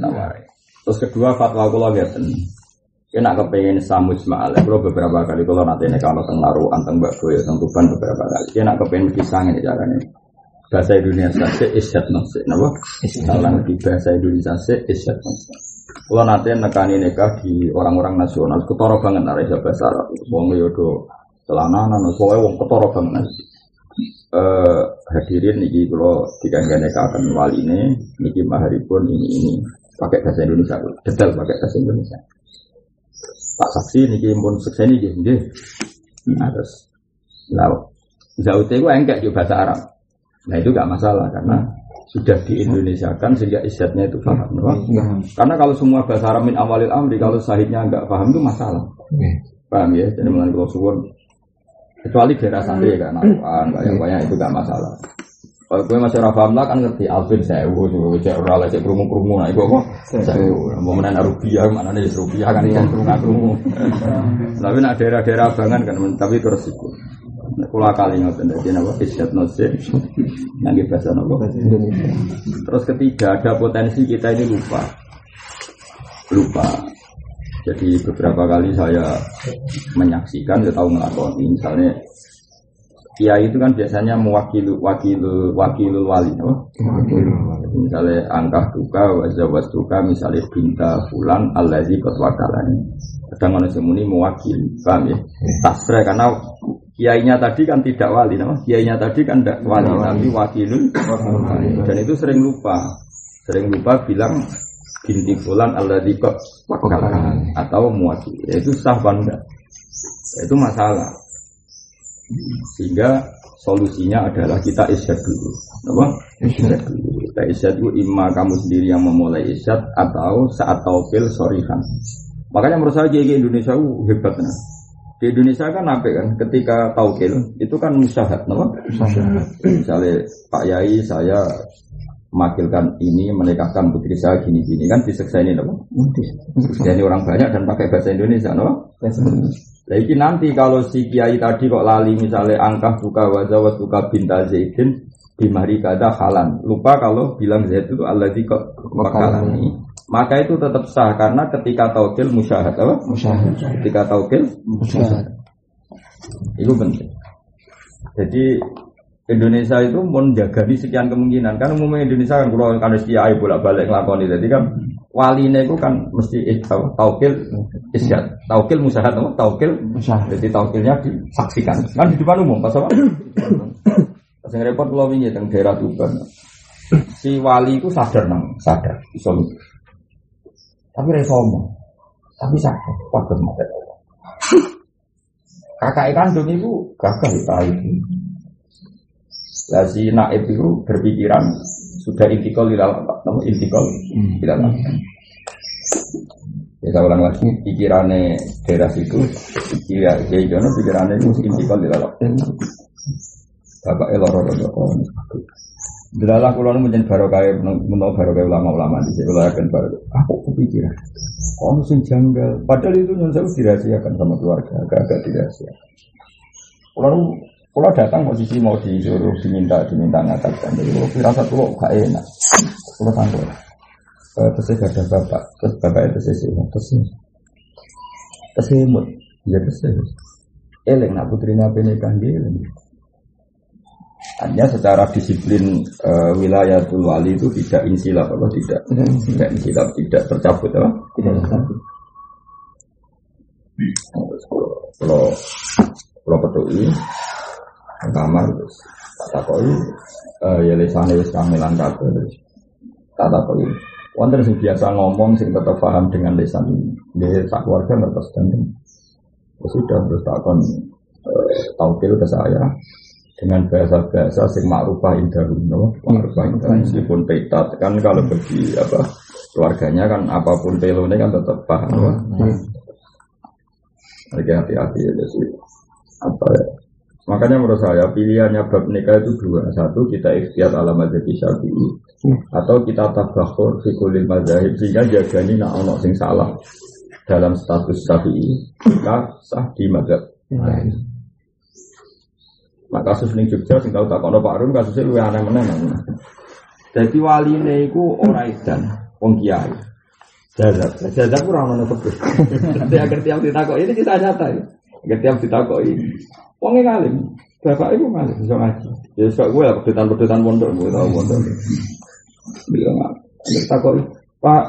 Tak warai. Terus kedua fatwa kula ngeten. Kena kepengen samu Ismail, kalau beberapa kali kalau nanti ini kalau teng naruhan teng mbak Boyo teng Tuban beberapa kali, kena kepengen kisah ini caranya. Bahasa Indonesia se isyat nasi, napa? Kalau di bahasa Indonesia se isyat nasi. Kalau nanti nekani nikah di orang-orang nasional, ketoro banget nari bahasa Arab. Wong yodo celananan, pokoknya wong ketoro banget. Eh hadirin niki kalau dikanggan nikah akan wali ini, niki maharipun ini ini pakai bahasa Indonesia, detail pakai bahasa Indonesia. Pak saksi niki pun sukses niki nggih. Nah terus zaute ku engkek juga bahasa Arab. Nah itu gak masalah karena sudah di Indonesia kan sehingga isyatnya itu paham. Enggak. Karena kalau semua bahasa Arab min awalil amri kalau sahihnya nggak paham itu masalah. Paham ya? Jadi mulai kalau suwun kecuali daerah santri kan Al-Quran kayak banyak itu nggak masalah. Kalau gue masih ora paham lah kan ngerti Alvin sewu, coba cek ora lah cek kerungu kerungu, nah itu apa? Sewu, mau menaik rupiah, mana nih rupiah kan ikan kerungu kerungu. Tapi nak daerah-daerah abangan kan, tapi terus ikut. Kula kali ngoten dadi napa isyat nasib yang bahasa napa Indonesia. Terus ketiga ada potensi kita ini lupa. Lupa. Jadi beberapa kali saya menyaksikan, saya tahu ngelakoni. Misalnya Kiai itu kan biasanya mewakili wakil wakilul wali, apa? Misalnya angkah duka, wazawat duka, misalnya binta fulan, allazi kot wakalani. Kadang orang semuni mewakili, paham ya? Tasre karena kiainya tadi kan tidak wali, nama kiainya tadi kan tidak wali, tapi wakilul wali. Dan itu sering lupa, sering lupa bilang binti fulan allazi kot wakalani atau mewakili. Ya, Itu sah enggak? Ya, Itu masalah sehingga solusinya adalah kita isyad dulu apa? isyad dulu kita isyad dulu imma kamu sendiri yang memulai isyad atau saat taufil sorihan makanya menurut saya GG Indonesia uh, hebat nah. Di Indonesia kan apa kan ketika taukil itu kan musyahat apa? misalnya Pak Yai saya memakilkan ini menikahkan putri saya gini-gini kan diseksa ini apa? ini orang banyak dan pakai bahasa Indonesia? Nah, ini nanti kalau si kiai tadi kok lali misalnya angkah buka wajah buka binta zaidin bimari kada halan. Lupa kalau bilang zaid itu Allah di kok bakalan ini. Maka itu tetap sah karena ketika taukil musyahad apa? Musyahad. Ketika taukil Musyahad. itu penting. Jadi Indonesia itu mau menjaga sekian kemungkinan kan umumnya Indonesia kan kalau kan kiai bolak balik ngelakoni jadi kan waline itu kan mesti eh, taukil isyad taukil musyahad apa taukil Musyahad. jadi taukilnya disaksikan kan di depan umum pas apa pas yang repot kalau ini teng daerah Tuban si wali itu sadar nang sadar mikir. Tapi reso omong. Tapi sadar waduh mata kakak kandung itu gagal itu lah si naib itu berpikiran sudah intikal di dalam namun intikal di dalam. Ya saya ulang lagi pikirannya daerah situ pikiran Kiai Jono pikirannya itu intikal di dalam. Bapak eloro eloro Delalah kulo nu menjadi barokah menawa barokah ulama-ulama di sini. Akan barokah. Aku kepikiran. Oh sing janggal. Padahal itu nyun saya dirahasiakan sama keluarga, agak-agak dirahasiakan. Kulo kalau datang posisi mau disuruh diminta diminta ngatakan jadi kalau firasat kalau gak enak. Kalau tangguh terus saya gak ada bapak. Terus bapak itu sih terus terus imut ya terus eleng nak putrinya apa nikah dia hanya secara disiplin eh, wilayatul wali itu tidak insilaf apa? Tidak. Tidak insilaf tidak tercabut apa? Tidak tercabut. Terus kalau kalau peduli kamar terus tak takoi eh ya lesane wis kamilan kabeh terus. Tak takoi. Wonten sing biasa ngomong sing tetap paham dengan lesan dia sak keluarga ngertos dan sudah terus takon eh, taukil ke saya dengan bahasa-bahasa sing ma'rufah indarum no? ma'rufah indarum meskipun peta kan kalau bagi apa keluarganya kan apa pun pelone kan tetap paham no? Lagi hati-hati ya jadi apa ya? Makanya menurut saya pilihannya bab nikah itu dua. Satu kita ikhtiar ala mazhab syafi'i. Atau kita tabakhur fi kulli mazhab sehingga jagani nak ono sing salah dalam status syafi'i. Kita sah di mazhab. Lain. Nah kasus ning Jogja sing tau tak kono Pak Rum kasusnya luwih aneh meneh. Jadi waline iku ora edan wong kiai. Jazab, jazab ora ono kebes. Jadi agar tiap ditakoki ini kita nyata ya. Agar tiap ditakoki Wongnya ngalim, bapak ibu ngalim, bisa ngaji. Ya sok gue lah pedutan-pedutan pondok, gue tau pondok. Bilang ada takut Pak,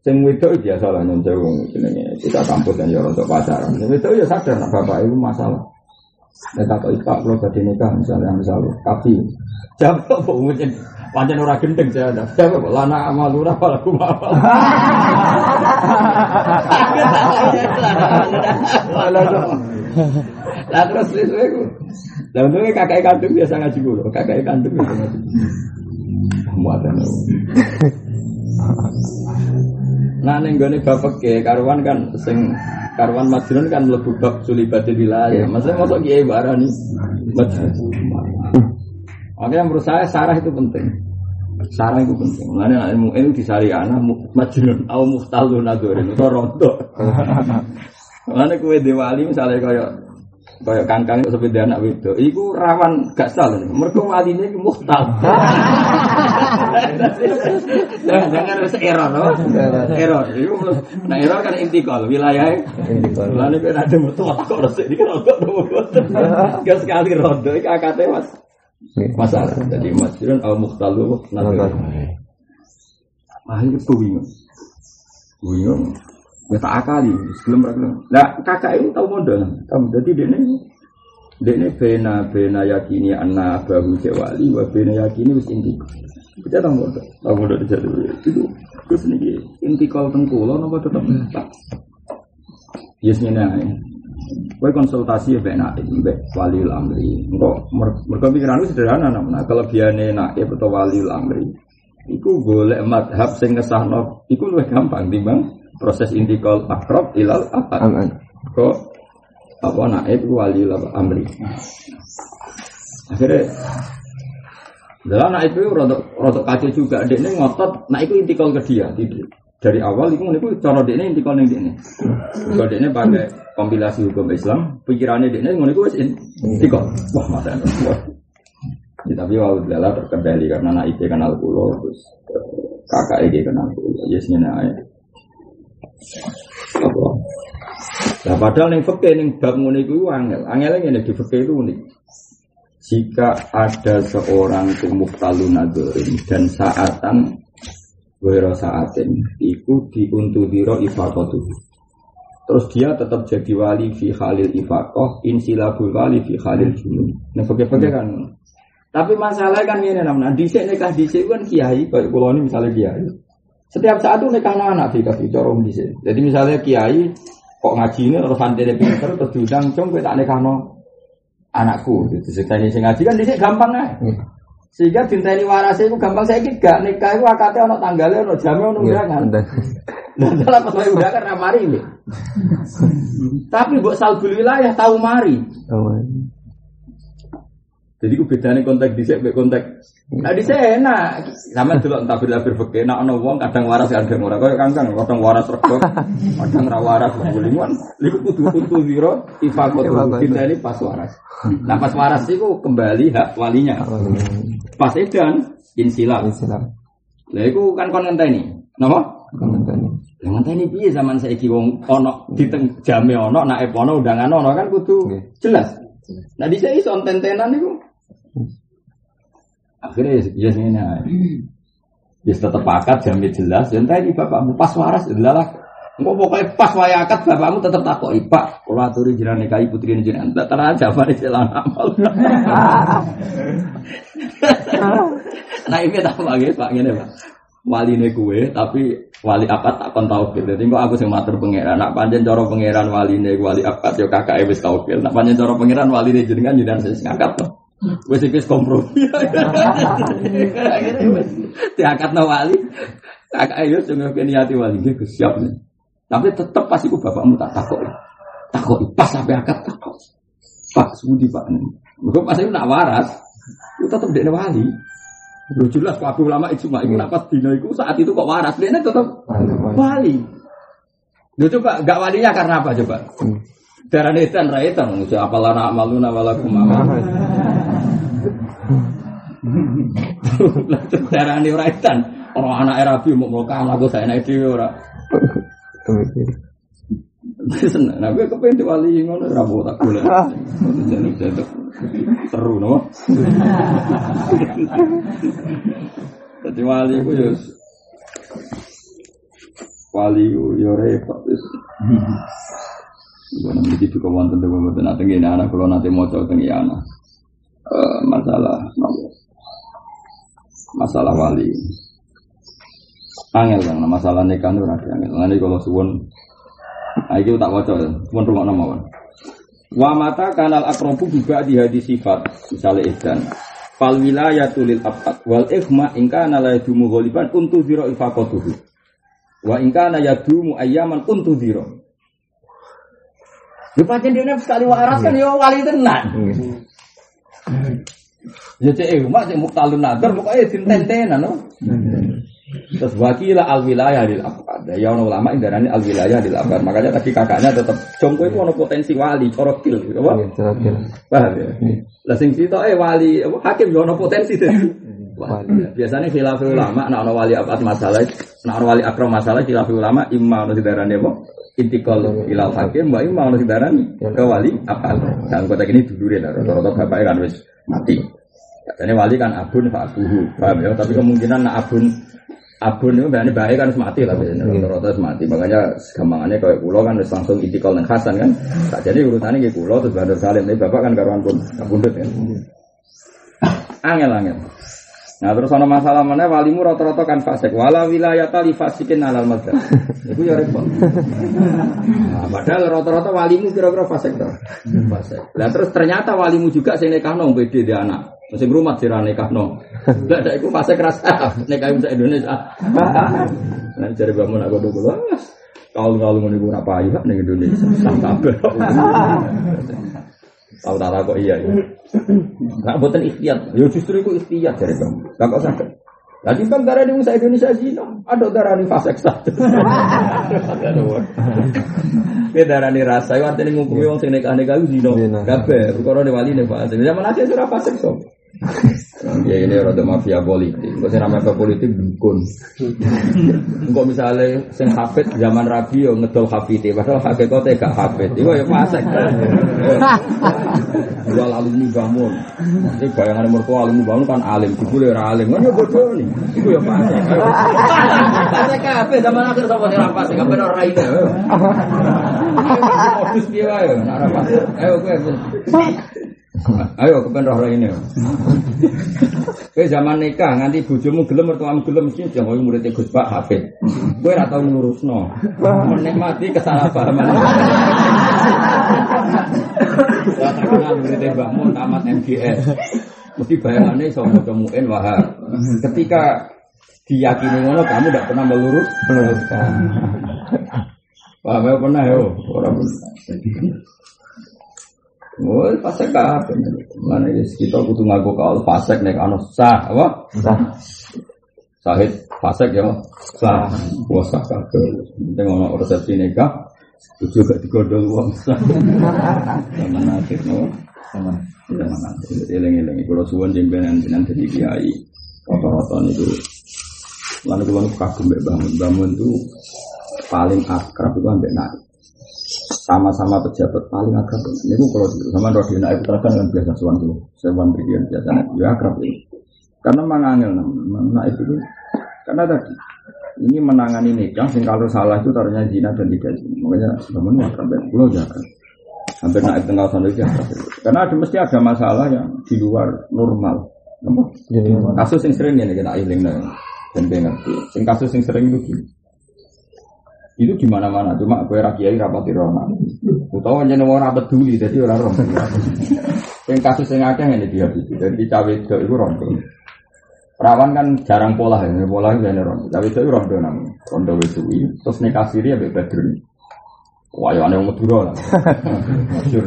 sing wedok biasa lah jauh jenenge kita kampus dan ya untuk pacaran. Sing wedok ya sadar nak bapak ibu masalah. Ya takut Pak kalau badhe nikah misalnya misalnya, tapi jawab kok mungkin pancen ora gendeng saya ada. Jawab lana amal ora laku apa. Lah terus wis kowe. Lah untungnya kakak kandung biasa ngaji kulo, kakak kandung biasa ngaji. muatan. Nah ning gone bapak ke karuan kan sing karuan majnun kan mlebu bab sulibatil wilayah. Maksudnya masuk kiai barani majnun. Makanya menurut saya sarah itu penting. Sarah itu penting. Mulanya ilmu ilmu di syariah majnun au muhtalun adorin itu rondo. Mulanya kue dewali misalnya kayak kayak kangkang itu seperti anak itu, itu rawan gak salah. Mereka walinya itu muhtal. Jangan jangan harus error, no? error. Nah error kan intikal wilayah. Intikal. Lalu kan ada mertua kok resik ini kan rondo rondo. Gak sekali rondo, ini akadnya mas. Masalah. Jadi masjidun al muhtalu nazar. Ah ini bingung. Bingung. Ya tak akali, sebelum mereka. Nah kakak itu tahu modal, tahu. Jadi dia ini dia ini bena bena yakini anak bahu cewali, wa bena yakini wis inti. Kita tahu modal, tahu modal di jadi itu. Terus ini inti kau tengkulo, nopo tetap tak. Yes ini aja. Kue konsultasi ya benak itu wali amri. Engkau mereka pikiran itu sederhana namanya. Kalau biane naib atau wali amri, iku golek madhab sing ngesahno, iku lebih gampang timbang proses intikal akrab ilal apa? Aman. Kok apa naib wali amri. Akhirnya dalam naib itu rodok rodok kacau juga. Dia ini ngotot, nah itu intikal ke dia. Tidak. Dari awal itu itu cara dia ini intikal yang dia ini. Kalau dia ini pakai kompilasi hukum Islam, pikirannya dia ini itu wes intikal. Wah itu. Ya, tapi waktu dalam terkendali karena anak itu kenal pulau terus kakak itu kenal pulau. Yes ini aja. Apa? Nah, padahal yang fakir yang bab ngono iku angel. Angel ngene di fakir itu unik. Jika ada seorang itu muhtalun nadzorin dan saatan wero saatin iku diuntudiro ifakotu. Terus dia tetap jadi wali fi khalil ifakoh insilabul wali fi khalil junun nah fakir-fakir kan? Tapi masalahnya kan ini namanya disek nikah disek kan kiai kayak pulau ini misalnya kiai. Setiap saat itu nikah anak di kasih corong disek jadi misalnya kiai kok ngaji ini terus santri pinter terus diundang cung tak nikah anakku. Ceritanya sing ngaji kan disek gampang ya sehingga dinteni warase itu gampang. Saya gak nikah itu akate ono tanggalnya ono jamnya ono undangan. dan dalam pas undangan ramari ini tapi buat salbul wilayah tahu mari. Aman. Jadi ku bedane konteks dhisik mek konteks. Nah dhisik enak. Sama delok entah tabir fikih enak ana wong kadang waras kadang ora kaya kangkang kadang waras rego, kadang ra waras bulingan. Iku kudu kudu zero ifaqatu ini pas waras. Nah pas waras iku kembali hak walinya. Pas edan insilah. Islam. Lah iku kan kon ngenteni. Napa? Komentari. Lah ngenteni piye zaman saiki wong ana di teng jame ana naib ana undangan ana kan kudu jelas. Nah di sini iso tentenan niku. Akhirnya ya ini Ya tetap akad jamnya jelas. Ya entah ini bapakmu pas waras adalah Engkau pokoknya pas waya akad bapakmu tetap takut Pak, kalau aturi jiran nikahi putri ini jiran Tak terang aja apa nih jalan amal Nah ini tak lagi Pak ini Pak Wali ini kue, tapi wali akad tak kon tau gitu. Jadi aku sing matur pangeran. Nak panjen cara pangeran wali ini wali akad yo kakak wis tau gitu. Nak panjen cara pangeran wali ini jenengan jenengan sing ngangkat tuh. Wis iki kompromi. Diangkat no wali. Kakak yo sing niati wali iki siap nih. Tapi tetep pas iku bapakmu tak takut. Takut pas sampai akad takut. Pak Sudi Pak. Mergo pas iku nak waras, itu tetep dekne wali. Lu jelas waktu ulama ijma itu napas dino itu saat itu kok waras dia tetap wali. Lu coba gak walinya karena apa coba? Darah netan raitan, usia apalah nak malu nawalakum amal. Darah ini orang anak Arabi mau kalah gue saya naik dia ora. Seneng, nah gue kepengen di wali ngono rabu tak boleh. Jadi jadi seru no. Jadi wali gue yo wali gue yo repot wis. Gue nanti tentu gue nanti gini anak kalau nanti mau coba tinggi anak masalah masalah wali. Angel kan, masalah nikah itu nanti angel. Nanti kalau suwon Nah, itu tak wajah, pun rumah nama Wa mata kanal akrobu juga di sifat, misalnya idan. Fal wilayatu lil abad wal ikhma in kana la yadumu ghaliban kuntu zira ifaqatuhu. Wa in kana yadumu ayyaman kuntu zira. Yo pancen dene sekali waras kan yo wali tenan. Ya cek eh mak cek muktalun nadar pokoke dinten-tenan no. Terus wakila al wilayah lil abad. Ya ono ulama indarani al wilayah lil abad. Makanya tadi kakaknya tetap jongko itu ono potensi wali, corokil, apa? Terakhir. Paham ya? Lah sing cerita eh wali hakim yo ono potensi deh. Wali. Biasanya khilaf ulama nek ono wali abad masalah, nek ono wali akram masalah khilaf ulama imma ono didarani apa? Intikal ilal hakim wa imma ono didarani ke wali abad. Dalam konteks ini dulure lah rata-rata bapaknya kan wis mati. Katanya wali kan abun fa abuhu, paham ya? Tapi kemungkinan nak abun abun itu berarti baik kan semati lah biasanya rata-rata semati. Makanya gampangannya kayak kulo kan wis langsung intikal nang Hasan kan. Tak jadi urusannya kayak kulo terus Bandar Salim, tapi bapak kan karuan pun kabundut kan. Angel angel. Nah terus ada masalah mana walimu rata-rata kan fasik. Wala wilayah tali fasikin alal mazhab. Itu ya repot. Nah, padahal rata-rata walimu kira-kira fasik toh. Fasik. Lah terus ternyata walimu juga sing nekahno beda dia anak. Sing rumah sira nekahno. Lah dak iku fasik rasa nekah bisa Indonesia. Nah cari bangun aku dulu. Kalau kalau mau niku apa ya ning Indonesia. Sampai Tahu tak kok iya ya. Nggak buatan ikhtiar. Ya justru itu ikhtiar dari kamu. Gak kok sakit. Lagi kan darah di Indonesia zina, ada darah di fase satu. Dia darah di rasa, itu artinya ngukumi orang sing nikah nikah zina. Zina. Gabe, perkara di wali nih fase. Zaman akhir sudah fase so. Ya ini rada mafia politik. Kok sing namanya politik dukun. Engko misalnya sing hafid zaman Rabi yo ngedol hafite, padahal hakikate gak hafid. Iku ya fasik. Jual alumni bangun. Ini bayangan mertua alumni bangun kan alim, jebule ora alim. Kan ya bodoh nih. Iku ya fasik. Fasik kabeh zaman akhir sapa sing fasik, kabeh ora ide. Modus piye wae, nek ora fasik. Ayo kowe. Ayo kepen roh ini. Kowe zaman nikah nganti bojomu gelem mertuamu gelem mesti jangan kowe murid Gus Pak Hafid. Kowe ora tau ngurusno. Menikmati kesalahpahaman. Ya terkenal murid Mbah Mun tamat MGS. Mesti bayangannya iso maca muin wahab. Ketika diyakini ngono kamu tidak pernah melurus meluruskan. Paham ya pernah ya? Orang Oh, pasek kabeh. Mana ya kita kudu ngaku kaul pasek nek ana sah, apa? Sah. Sahid pasek ya. Sah. Wah sah kabeh. Penting ana resepsi nikah. Kudu gak digondol wong sah. Zaman akhir no. Zaman zaman akhir. Eling-eling kula suwun jembenan jenengan dadi kiai. Rata-rata niku Lalu kalau kagum mbak bangun, bangun itu paling akrab itu ambek naik sama-sama pejabat paling akrab. Ini tuh kalau sama Rodina naik terkan kan biasa suan dulu, sewan berikian biasa, ya akrab ini. Karena mangangil naik itu, karena tadi ini menangani nikah, sing kalau salah itu taruhnya zina dan tidak zina. Makanya sebenarnya akrab dan pulau jaga. Hampir naik tengah sana itu akrab. Karena ada mesti ada masalah yang di luar normal. Apa? Jadi Kasus yang sering ini kita iling dan dia ngerti. Sing kasus yang sering itu gini. Itu di mana-mana, cuma gue rakyat rapati rona. Utawa jeneng orang peduli, jadi orang rom. Yang kasus yang akeh ini dia itu, jadi cawe itu itu rondo. Perawan kan jarang pola ya, pola itu ini rondo. Cawe itu rondo namanya, rondo wesui. Terus nikah siri ya bedroom. Wah, ya aneh Madura lah. Masyur.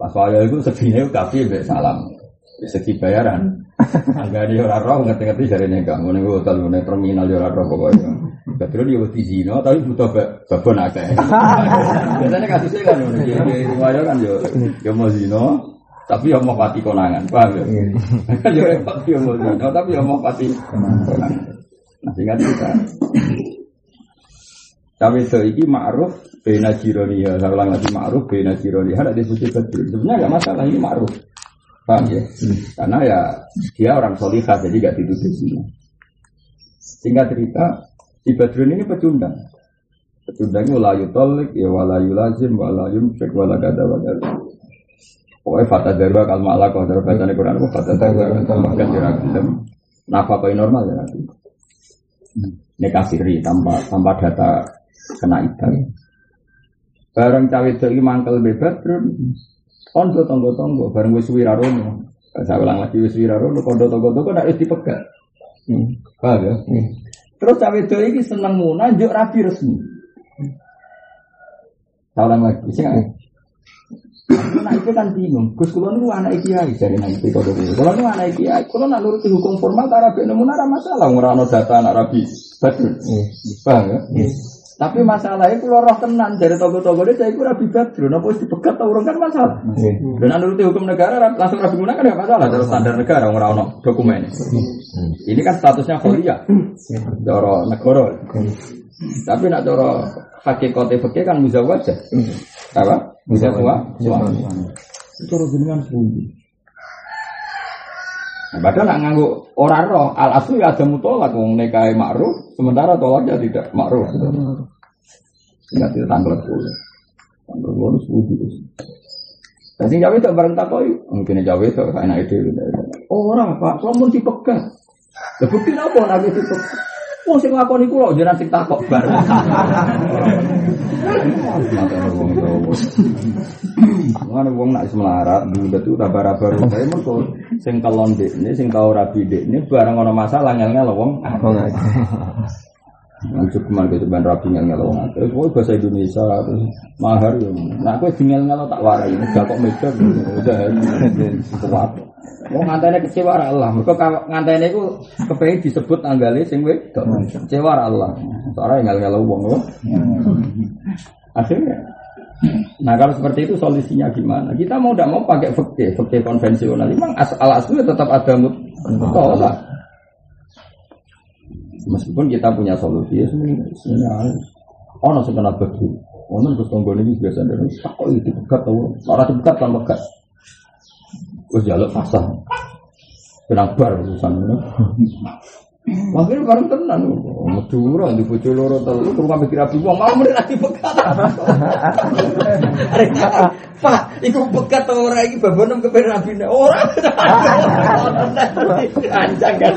Pas waya itu kafe mbek salam. Segi bayaran. Angga dia ora roh ngerti-ngerti jare nikah. Ngene ku hotel ngene terminal ora roh pokoknya. Betul dia wedi zina tapi butuh ba- babon akeh. Biasanya kasusnya kan ngono. Dia dia riwayat kan yo yo mau zina tapi yo mau pati konangan. Paham ya? Kan yo repot yo mau zina tapi yo mau pati konangan. Nah, cerita. Cawe itu iki ma'ruf bena jironiha. Saya ulang lagi ma'ruf bena jironiha. Ada betul. Sebenarnya nggak masalah ini ma'ruf. Paham ya? Karena ya dia orang solihah jadi gak dituduh zina. Singkat cerita, si Badrun ini pecundang. Pecundangnya wala yutolik, ya wala yulazim, wala yumsik, wala gada wala Pokoknya fata darwa kal ma'la kau darwa bacaan Quran apa fata darwa kal ma'la kira gelem. Nafkah normal ya nanti. Nikah siri tanpa tanpa data kena iddah. Bareng cawe itu mangkel be Kondo tonggo-tonggo bareng wis wirarono. Saya ulang lagi wis wirarono kondo tonggo-tonggo nek wis dipegat. Hmm. Paham ya? Hmm. Terus cawe itu iki seneng munah njuk rabi resmi. Saya ulang lagi, sing Anak itu kan bingung. Gus kulo niku anak kiai dari nanti itu kodo kulo. Kulo niku anak kiai. Kulo nak nuruti hukum formal ben nemu ora masalah ora ono data anak rabi. Betul. Paham ya? Tapi masalahnya kulo roh tenan dari toko-toko ini saya kira rabi badrun. Apa wis dipegat tau urung kan masalah. Dan nuruti hukum negara langsung rabi guna kan enggak masalah. Terus standar negara ora ono dokumen. Ini kan statusnya kholia. Doro negara. Tapi nak doro hakikate fakih kan muzawwaj. Apa? Bisa suami. Itu jenengan sepundi. Nah, padahal nak nganggu orang roh, al asli ada mutolak, wong nekai makruh, sementara tolaknya tidak makruh. Tidak tidak tanggal sepuluh. Tanggal sepuluh sepuluh. Dan sing Jawa itu bareng takoi, mungkin Jawa itu enak. Orang pak, kamu dipegang. Lebih apa nabi dipegang? Wong sing lakoni kula jenengan sing takok bar. Mana wong nak semelarat, bulat itu raba-raba saya mergo sing kelon dekne, sing tau rabi dekne barang ana masalah ngel-ngel wong. Lanjut ke mana gitu ban rabi ngel-ngel wong. Terus kowe bahasa Indonesia terus mahar yo. Nah kowe ngel-ngel tak warai, gak kok meja udah kuat. Wong ngantene kecewa Allah. Mergo ngantene iku kepengin disebut tanggale sing wedok. Kecewa Allah. Soalnya ngel-ngel wong lho. Akhirnya Nah kalau seperti itu solusinya gimana? Kita mau tidak mau pakai fakir, fakir konvensional. Memang asal asli tetap ada mutolak. Meskipun kita punya solusi, ya sebenarnya oh nasi kena begitu. Oh nasi tonggo ini biasa dari tak kok itu bekat tahu. Orang bekat kan bekat. Terus jaluk pasang. Kenapa urusan ini? Makanya bareng tenan. Medura di bojo loro telu rumah mikir api wong mau mrene lagi bekat. Pak, iku bekat to ora iki babonem kepen rabine. Ora. Ancang kan.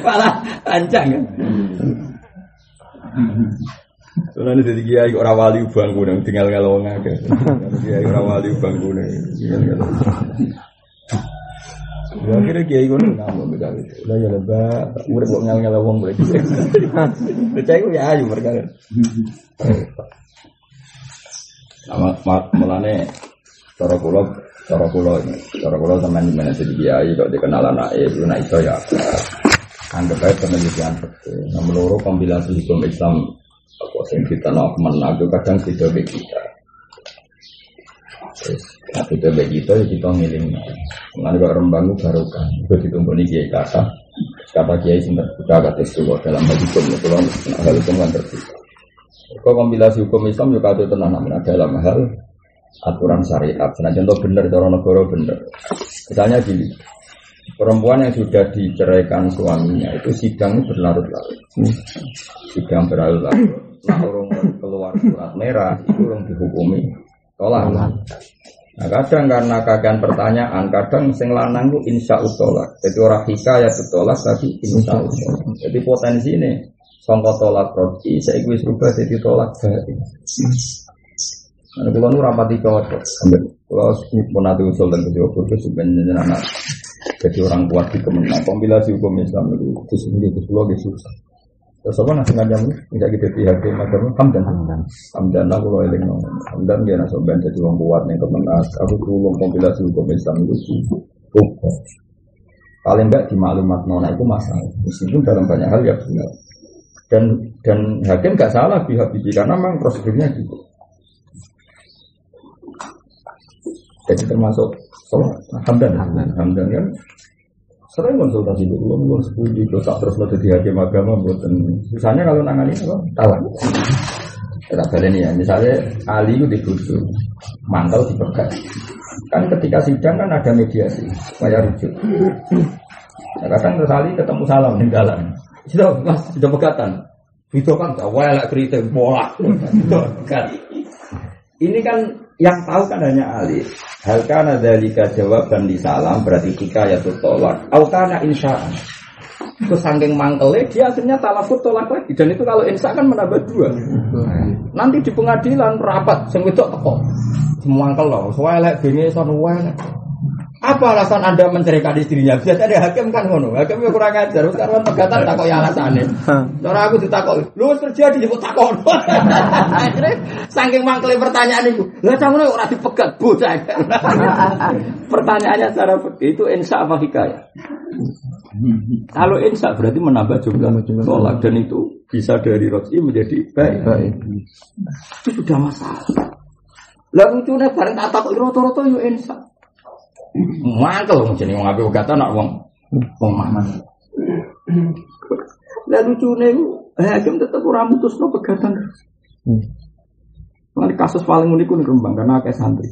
Malah ancang kan. Soalnya ini jadi kiai orang wali kuning, tinggal ngelawang aja. Kiai orang wali kuning, tinggal ngelawang. Ya akhirnya kiai gue nggak beda. Udah ya lebah, udah kok ngel ngel wong berarti. Percaya gue ya ayu mereka. Nama mulane cara pulau, cara ini, cara pulau teman mana jadi kiai kok dikenal anak itu nak itu ya. Anggap aja penelitian betul. Nah, menurut kombinasi hukum Islam apa yang kita nak menang kadang tidak kita. Nah, itu baik itu ya kita ngiling. Mengenai kok rembang itu kan. Itu ditunggu nih kiai kata. Kata kiai sing terbuka kata itu dalam bagi hukum itu loh. Hal itu kan terbuka. Kok kompilasi hukum Islam juga ada tenang namanya dalam hal aturan syariat. Nah contoh benar cara negara benar. Misalnya gini, perempuan yang sudah diceraikan suaminya itu sidang berlarut-larut. Sidang berlarut-larut. Nah orang keluar surat merah itu orang dihukumi tolak. Nah kadang karena kagian pertanyaan, kadang sing lanang itu insya Allah. Jadi orang hikayat tolak tapi insya Allah. Jadi potensi ini songko tolak roti, saya gue serubah jadi tolak dari. Nah, kalau nu rapati cocok, kalau pun ada usul dan kedua itu sebenarnya anak jadi orang kuat di kemenang. Kompilasi hukum Islam itu ini khusus logis susah. Terus apa nasi ngajam tidak gitu di macam hamdan hamdan. Hamdan lah kalau eling nong hamdan dia nasi ben jadi orang kuat nih kemenas aku tulung kompilasi hukum Islam itu cukup paling enggak di maklumat nona itu masalah. Meskipun dalam banyak hal ya benar. Dan dan hakim gak salah pihak karena memang prosedurnya gitu. Jadi termasuk sholat hamdan. Hamdan kan sering konsultasi dulu, belum sepuluh itu tak terus lo jadi hakim agama buatan. Misalnya kalau nangani apa? Talak. Kita ini ya, misalnya Ali itu dibutuh, mantel dipegang. Kan ketika sidang kan ada mediasi, supaya rujuk. Nah, kadang terus Ali ketemu salam di dalam. Sudah mas, sudah pegatan. Itu kan gak welek keriting bola. Ini kan yang tahu kan hanya Ali. Hal karena dari jawaban di salam berarti jika ya tolak. Au karena insya Terus saking mangkelnya dia akhirnya talafur tolak lagi dan itu kalau insa kan menambah dua. Nanti di pengadilan rapat sing wedok teko. Semangkel loh, soalnya bengi sono apa alasan Anda menceraikan istrinya? Biasanya hakim kan ngono. Hakim kurang ajar. Sekarang pegatan tak kok ya alasannya. Cara aku ditakok, lu terjadi di takok. Akhirnya saking mangkeli pertanyaan itu. Lah ngono ora dipegat bocah. Pertanyaannya secara itu insya apa hikayah? Kalau insya berarti menambah jumlah tolak dan itu bisa dari roji menjadi baik. Itu sudah masalah. Lalu lucunya bareng tak takut roto-roto yuk insya. Mangkel wong jenenge wong apik kata nak wong wong mangan. Lah lucune hakim tetep ora mutusno pegatan. Hmm. kasus paling unik nih Rembang karena kayak santri.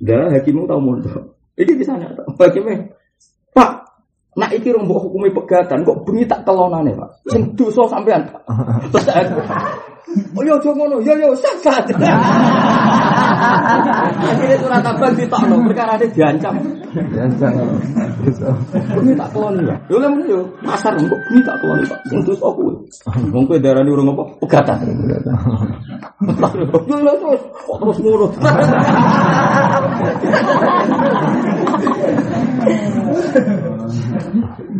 Dah hakimmu tahu mondok. Iki bisa nyata. Hakimnya, Pak, nak iki rong hukumi pegatan kok bengi tak telonane, Pak. Sing dosa sampean. Terus Oh yo aja ngono, yo yo sat Akhirnya surat abang ditokno, perkara dia diancam. Diancam. Ini tak kelon ya. Yo lemu yo, pasar kok ini tak kelon Pak. Sing terus aku. Wong kowe darani urung apa? Pegatan. Yo lho terus, kok terus ngono.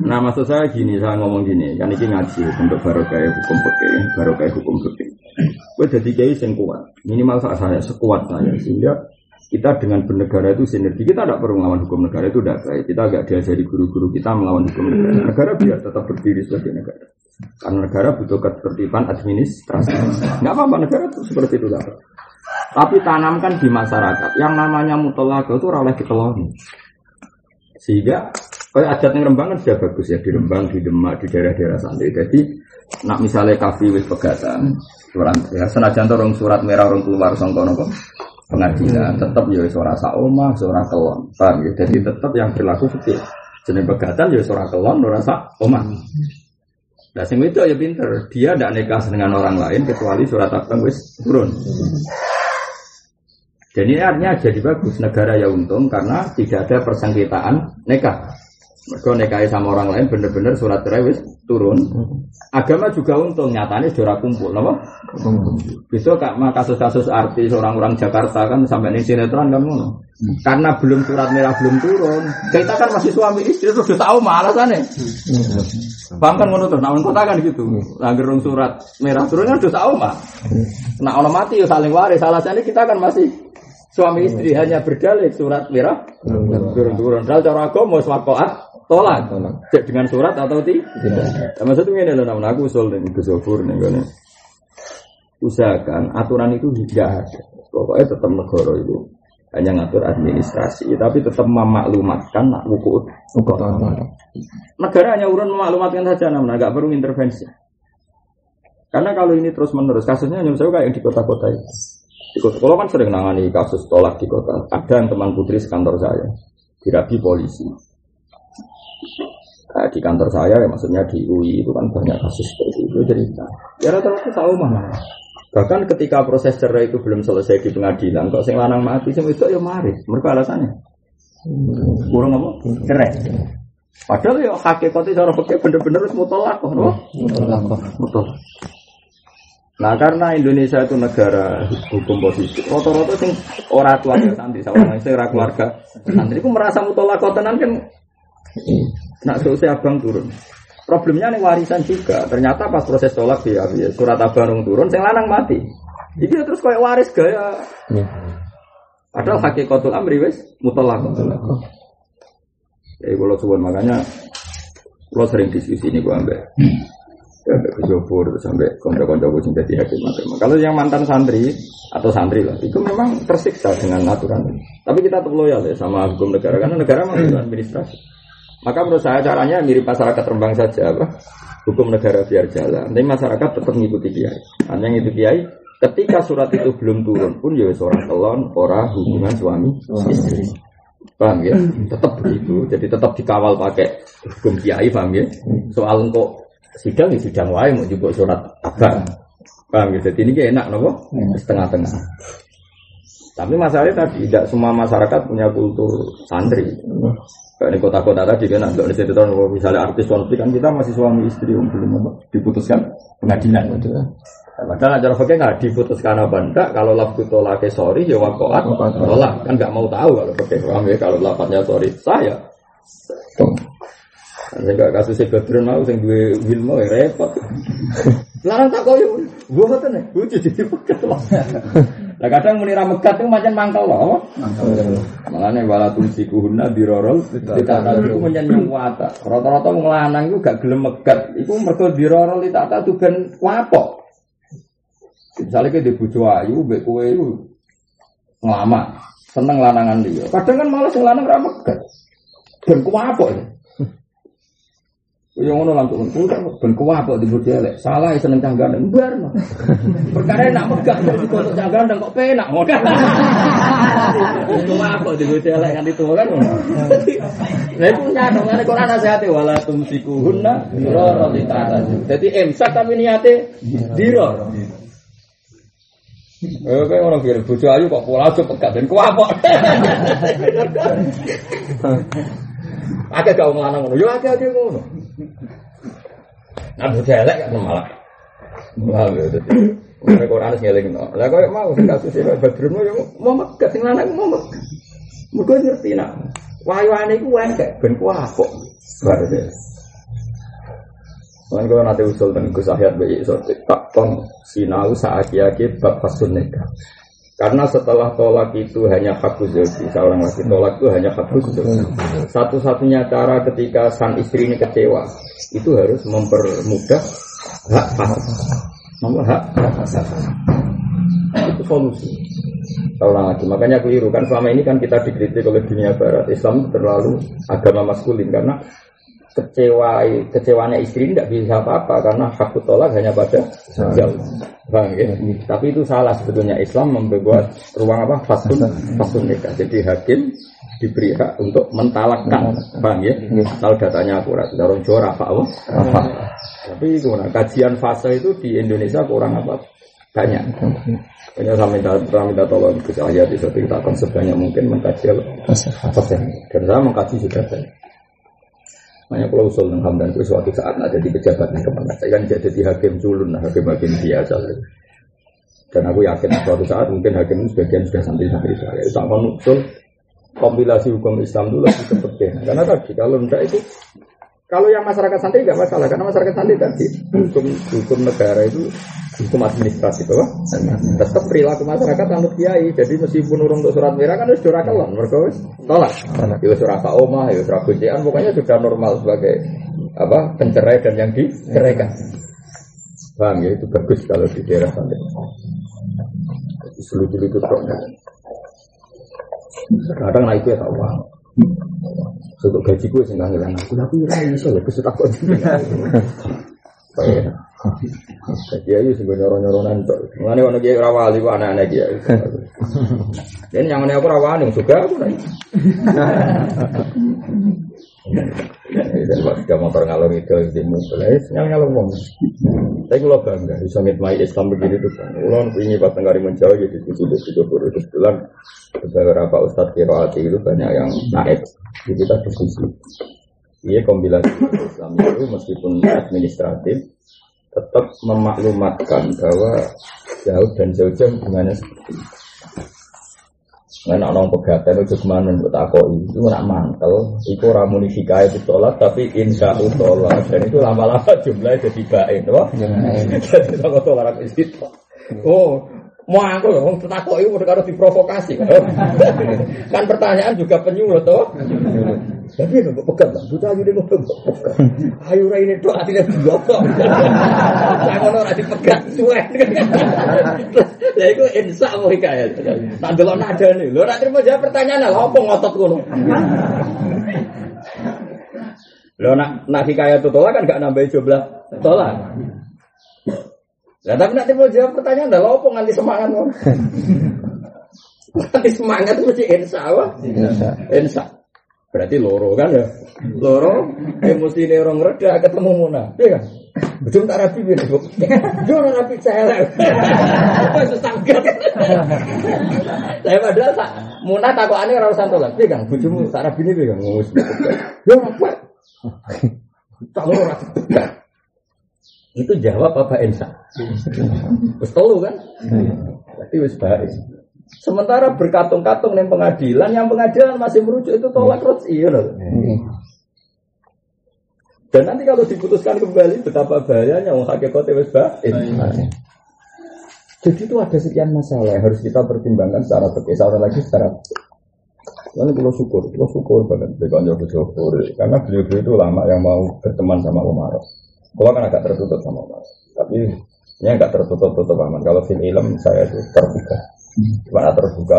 Nah maksud saya gini, saya ngomong gini, kan ini ngaji untuk barokah hukum fikih, barokah hukum fikih. Gue jadi kiai yang kuat, minimal saat saya sekuat saya sehingga kita dengan bernegara itu sinergi. Kita tidak perlu melawan hukum negara itu tidak baik. Kita agak diajari guru-guru kita melawan hukum negara. Negara biar tetap berdiri sebagai negara. Karena negara butuh ketertiban administrasi. Nggak apa-apa negara itu seperti itu lah. Tapi tanamkan di masyarakat yang namanya mutolaga itu oleh diteloni. Sehingga kalau adat yang Rembang kan sudah bagus ya di Rembang, di Demak, di daerah-daerah santri. Jadi nak misalnya kafe wis pegatan, surat ya senajan orang surat merah orang keluar sangka nopo pengadilan, tetap ya suara saoma, suara kelon, paham ya. Jadi tetap yang berlaku fikih. Jenis pegatan ya suara kelon, suara saoma. Nah, sing itu ya pinter. Dia tidak nikah dengan orang lain kecuali surat abang wis turun. Dan ini artinya jadi bagus negara ya untung karena tidak ada persengketaan nikah. Mereka nekai sama orang lain bener-bener surat cerai turun. Agama juga untung nyatanya sudah kumpul, apa? Besok kak kasus-kasus artis orang-orang Jakarta kan sampai nih sinetron kan ngono. Karena belum surat merah belum turun, kita kan masih suami istri terus sudah tahu malah kan Bang kan ngono terus, namun kota kan gitu. Langgar surat merah turun kan sudah tahu mah. Nah orang mati ya saling waris. Alasannya kita kan masih suami istri hanya berdalih surat merah turun-turun. Kalau cara agama swakoat tolak. Cek dengan surat atau tidak. Nah, maksudnya ini loh namun aku usul ke sofur nih kan usahakan aturan itu tidak ada. Pokoknya tetap negara itu hanya ngatur administrasi tapi tetap memaklumatkan nak buku negara hanya urun memaklumatkan saja namun agak perlu intervensi. Karena kalau ini terus menerus kasusnya hanya misalnya kayak di kota-kota itu kalau kan sering nangani kasus tolak di kota ada yang teman putri sekantor saya dirabi polisi Nah, di kantor saya ya maksudnya di UI itu kan banyak kasus seperti itu cerita. Ya rata-rata tahu mana. Bahkan ketika proses cerai itu belum selesai di pengadilan, kok sing lanang mati sing itu ya mari. Mereka alasannya kurang apa? Cerai. Padahal ya hakikatnya cara pakai bener-bener harus mutolak kok, Mutolak. Nah karena Indonesia itu negara hukum positif, rata-rata sing orang keluarga santri, sama sing ora keluarga santri, itu merasa mutolak tenan kan Nak selesai abang turun. Problemnya nih warisan juga. Ternyata pas proses tolak ya, surat abang turun, saya lanang mati. Jadi terus kayak waris gaya. Ya. Padahal hakikatul amri wes mutolak. Jadi kalau suwon makanya kalau sering diskusi ini gue ambil. Ke Jopur sampai konco-konco gue jadi hakim Kalau yang mantan santri atau santri lah, itu memang tersiksa dengan aturan. Tapi kita tetap loyal ya sama hukum negara karena negara memang administrasi. Maka menurut saya caranya mirip masyarakat Rembang saja apa? Hukum negara biar jalan. Tapi masyarakat tetap mengikuti kiai. Hanya itu kiai. Ketika surat itu belum turun pun ya seorang telon, orang hubungan suami istri. Paham ya? Tetap begitu. Jadi tetap dikawal pakai hukum kiai, paham ya? Soal kok sidang ya sidang wae mau juga surat apa? Paham ya? Jadi ini enak nopo setengah-tengah. Tapi masalahnya tadi tidak semua masyarakat punya kultur santri. Kayak di kota-kota tadi kan ada di situ misalnya artis konflik kan kita masih suami istri yang belum diputuskan pengadilan gitu. Padahal acara fakir nggak diputuskan apa enggak kalau lafku tolak sorry ya wakoat tolak kan nggak mau tahu kalau fakir paham ya kalau lafadznya sorry saya. Sehingga kasusnya Badrun mau sing duwe Wilmo ya repot. Larang tak koyo, gua ngoten nih, lucu jadi pekat lah. Lah kadang muni ra megat itu macam mangkel loh. Makanya wala tumsi kuhuna dirorol, ditata itu menyen wata. Rata-rata wong lanang itu gak gelem megat, itu mergo dirorol ditata tuh ben wapok. Misalnya kayak di bojo ayu, mbek kowe itu ngelama, seneng lanangan dia. Kadang kan malah sing lanang ra megat. Ben kuwapok ya. Yang ngono langsung pun ben kuwapok di bojo elek. Salah ya seneng canggan mbar no. Perkara nak megat kok untuk canggan kok penak ngono. Kuwapok di bojo elek kan itu kan. Lah itu nyata ngene Quran nasihate wala tumsikuhunna diroro ditata. Jadi imsak tapi niate diro. Eh, kayak orang kira bojo ayu kok pola aja pegat dan kuwapok. Akeh gak nglanang ngono. Yo akeh-akeh ngono. Nabi jelek kan malah. Malah ya dadi. Ora kok ana sing no. Lah kok mau sing kasus sing bedrum yo mau megat sing lanang mau megat. Mugo ngerti nak. Wayane iku enggak ben ku apa. Lan kalau nanti usul tentang kesahian bayi itu, tak pom sinau saat yakin bapak sunnah. Karena setelah tolak itu hanya hak zauji, seorang laki tolak itu hanya hak zauji. Satu-satunya cara ketika sang istri ini kecewa, itu harus mempermudah hak. Nomor hak. Itu solusi. Seorang lagi. Makanya keliru kan selama ini kan kita dikritik oleh dunia barat. Islam terlalu agama maskulin karena kecewa kecewanya istri tidak bisa apa-apa karena hak tolak hanya pada jauh. Bang, ya? Tapi itu salah sebetulnya Islam membuat ruang apa fasun fasun nikah. Jadi hakim diberi hak untuk mentalakkan, bang ya? Kalau datanya akurat, dorong Jawa apa apa? apa. Tapi gimana? Kajian fase itu di Indonesia kurang apa? Banyak. Hanya saya minta, saya minta tolong ke saya di kita akan sebanyak mungkin mengkaji fase. Dan saya mengkaji sudah banyak. Makanya kalau usul dengan Hamdan itu suatu saat ada di pejabat yang ke mana saya kan jadi hakim culun, hakim-hakim biasa. Dan aku yakin suatu saat mungkin hakim sebagian sudah santri-santri saya. Itu akan usul kompilasi hukum Islam dulu lebih penting. Karena tadi kalau tidak itu kalau yang masyarakat santri nggak masalah karena masyarakat santri tadi hukum hukum negara itu hukum administratif apa? Tetap perilaku masyarakat anut kiai. Jadi meskipun urung untuk surat merah kan harus surat kelon, mereka wis tolak. Ya surat pak omah, ya surat kucian, pokoknya sudah normal sebagai apa pencerai dan yang diceraikan. Paham ya itu bagus kalau di daerah santri. Seluruh itu kok. Kadang naik itu ya tak uang. Untuk gaji gue sih nggak ngilang aku, tapi rai iso ya kesutak kok. Jadi ayo sih nyorong nyorongan tuh. Mengenai orang kiai rawali, anak-anak kiai. Dan yang mana aku rawani, juga aku Dan waktu motor ngalor itu di mulai, yang ngalor ngomong. Tapi kalau bangga, bisa ngitmai Islam begini tuh. Ulon ini pas tenggari menjauh jadi tujuh tujuh puluh itu bulan. Beberapa ustadz kiroati itu banyak yang naik. Jadi kita diskusi. Iya kombinasi Islam itu meskipun administratif tetap memaklumatkan bahwa jauh dan jauh-jauh gimana seperti itu. Nah, orang pegatan itu ke mana untuk takoi itu nak mantel, itu ramuni hikayat itu tolak, tapi insya Allah tolak. Dan itu lama-lama jumlahnya jadi baik, loh. Jadi kalau tolak itu, oh mau aku loh, takoi itu harus diprovokasi, kan pertanyaan juga penyulut, toh. Tapi ya nggak pegang lah, buta aja dia pegang. Ayo rai ini tuh hatinya kok. Saya mau nora dipegang suwe. Ya itu insya mau hikayat. Tak delok nada nih, lo nanti mau jawab pertanyaan lah, apa ngotot kono. Lo nak nak hikayat itu tolak kan gak nambahin jumlah tolak. Nah, tapi nanti mau jawab pertanyaan dah, lo apa nganti semangat lo? Nganti semangat itu mesti insya Allah. Insya. Berarti loro kan ya. Loro emosi ini orang reda ketemu Muna. Iya kan? Bujum tak rapi biar gue. Dia orang rapi lah. Apa susah gak? Saya padahal munah takut aneh orang santo lah. Dia kan bujum tak rapi ini dia kan ngomong. Dia orang kuat. Tak lo orang Itu jawab apa Ensa? Tolu kan? Berarti wis baik. Sementara berkatung-katung yang pengadilan, yang pengadilan masih merujuk itu tolak terus iya loh. Dan nanti kalau diputuskan kembali betapa bahayanya wong hakikate wis baik. Jadi itu ada sekian masalah yang harus kita pertimbangkan secara secara lagi secara Lalu kalau syukur, kalau syukur banget. Dengan Joko syukur, karena beliau-beliau itu lama yang mau berteman sama Umar. Kalau kan agak tertutup sama Umar, tapi ini agak tertutup-tutup aman. Kalau film ilm saya itu terbuka, cuma terbuka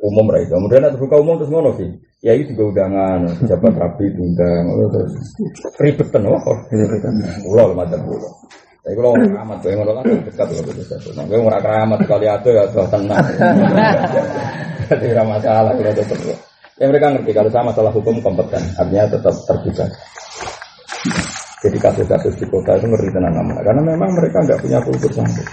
umum lah itu. Kemudian terbuka umum terus ngono sih. Ya itu juga undangan, pejabat rapi diundang, terus ribetan, wah, pulau macam pulau. Tapi kalau orang keramat, gue ngono kan dekat loh satu. Nah, gue orang keramat sekali ada ya sudah tenang. Jadi tidak masalah kalau tetap. Ya mereka ngerti kalau sama masalah hukum kompeten, artinya tetap terbuka. Jadi kasus-kasus di kota itu ngeri tenang aman. Karena memang mereka nggak punya kultur sampai.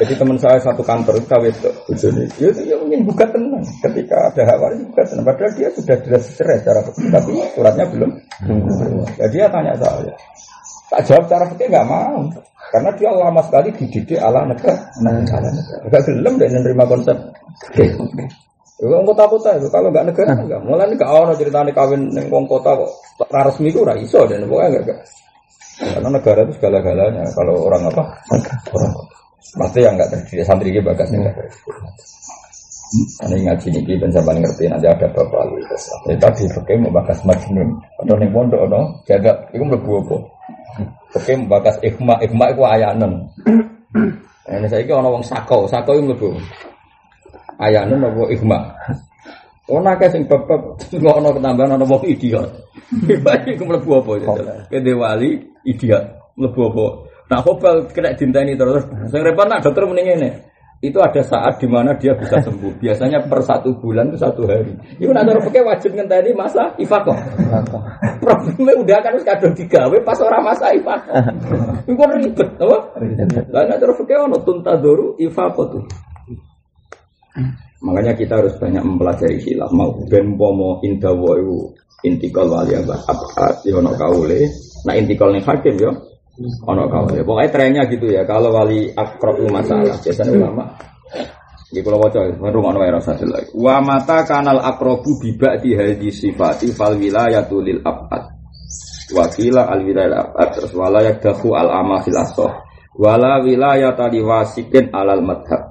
Jadi teman saya satu kantor kawin tuh, bujuni. Ya itu ya mungkin buka tenang. Ketika ada hak waris buka tenang. Padahal dia sudah jelas cerai secara fikih, tapi suratnya belum. Ya dia tanya saya. Tak jawab secara fikih nggak mau. Karena dia lama sekali dididik ala negara. Ala negara. Gak gelem deh menerima konsep. Oke. Wong kota-kota itu kalau nggak negara nggak. Mulai ini gak orang ceritanya kawin neng wong kota kok tak resmi udah iso dan pokoknya nggak. Karena negara itu segala-galanya. Kalau orang apa? Orang kota. Pasti yang nggak terdidik santri ini bagas nggak terdidik. Ini ngaji niki dan sampai ngerti nanti ada bapak lu. Ya tadi pakai mau bakas majnun. Atau nih pondok no jaga. Itu mlebu apa? Pakai mau bakas ikhma ikhma itu ayanan. Ini saya kira orang wong sako sako itu mlebu. Ayanan apa ikhma. Ono akeh sing bab-bab ngono ketambahan ono wong idiot. Iku mlebu apa ya? Kede wali idiot. Mlebu apa? Nah, hobal kena dinteni terus. Sing repot nak dokter mending ngene. Itu ada saat di mana dia bisa sembuh. Biasanya per satu bulan itu satu hari. Itu nak cara pakai wajib ngenteni masa ifakoh. Problemnya udah kan harus kadang digawe pas orang masa ifakoh. Kan ribet, apa? Lah nak cara pakai ono tuntadoru ifakoh tuh. Makanya kita harus banyak mempelajari khilaf. Mau ben pomo indawa itu intikal wali abad abad yono kaule. Nah intikal nih hakim yo. Ono kaule. Pokoknya trennya gitu ya. Kalau wali akrab itu masalah. Biasanya ulama. Di pulau wajah, era satu lagi. Wa mata kanal akrobu biba di hadis sifati fal wilayatu lil abad. Wakila al wilayah abad terus walayak dahu al ama fil asoh. Wala wilayah tadi wasikin alal madhab.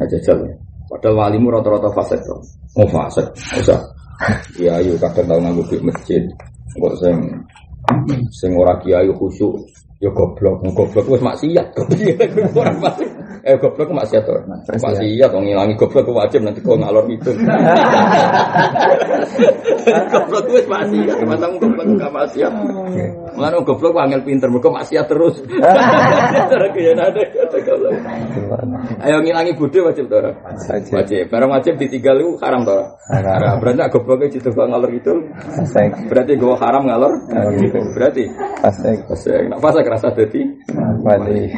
Aja jalan. Padahal walimu rata-rata fasik tuh. Oh fasik, usah. Ya ayo kadang tau nganggo di masjid. Kok sing sing ora kiai khusyuk ya goblok, goblok wis maksiat. Goblok ora fasik. Eh goblok maksiat to. Maksiat wong ngilangi goblok ku wajib nanti kok ngalor itu. Goblok wis maksiat, matang goblok gak maksiat. Mulane wong goblok angel pinter mergo maksiat terus. Cara nade goblok. Ayo ngilangi budi wajib to ora? Wajib. Barang wajib ditinggal itu haram to ora? Haram. Berarti gobloknya jitu kok ngalor itu. Berarti gua haram ngalor. Berarti Asik. Fasek. Nak fasek rasa dadi. Wali.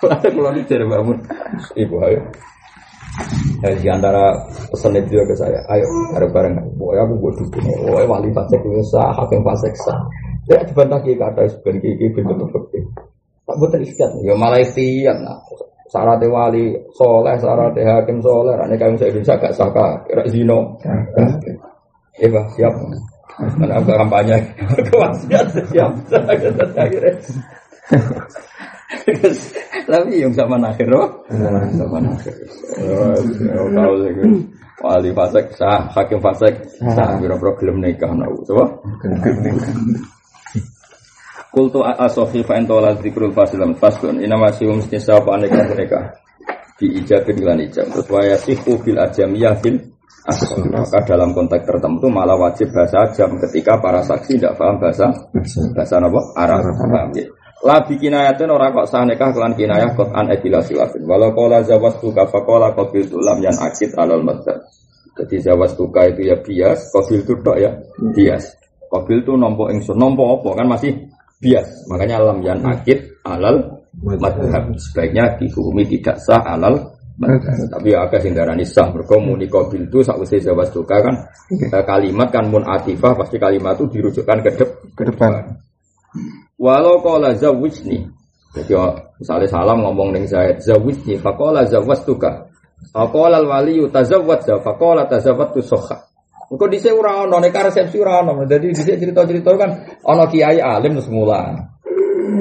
Fasek mulai dari bangun. Ibu ayo. Ya, di antara pesan itu ke saya, ayo bareng-bareng. Pokoknya aku buat dukung. Pokoknya wali fasek itu sah, hakim fasek sah. Ya dibantah ki kata sebenarnya ki ki bentuk fakir. Tak buat istiad. Ya malah istiad. Nah, syaratnya wali soleh, syaratnya hakim soleh. Ini kami saya Indonesia gak sah kira zino. Iya, Pak, siap. Karena aku kampanye kewasiat siap. Akhirnya. Tapi yang sama akhir loh. Sama akhir. Oh, tahu sih. Wali fasek sah, hakim fasek. Sah, biro problem nikah nau, coba. Kultu asofi fa entola zikrul fasilam. Fasun ina masih mesti sapa nikah nikah di ijabin lan ijab. Terus waya sihu bil ajamiyah fil asal maka dalam konteks tertentu malah wajib bahasa ajam ketika para saksi tidak paham bahasa bahasa apa? Arab. Paham ya Labi kinayatin orang kok sah nikah kelan kinayah kot an edila silafin. Walau kola zawas tuka fakola kobil tulam yang akid alal madzhab. Jadi zawas tuka itu ya bias, kobil itu tok ya bias. Kobil itu nompo ingsun, nompo apa kan masih bias. Makanya lam yan akid alal madhab. Sebaiknya dihukumi tidak sah alal. Tapi ya agak sindarani sah. Berkomunikasi bil itu sausai zawas duka kan kita kalimat kan mun atifah pasti kalimat itu dirujukkan. Ke depan. Walau qala zawijni. Jadi oh, misalnya salam ngomong ning Zaid, zawijni faqala zawastuka. Faqala al-wali tazawwad za faqala tazawwadtu sokha. Engko dhisik ora ono nek resepsi ora ono. Dadi dhisik cerita-cerita kan ono kiai alim terus mulang.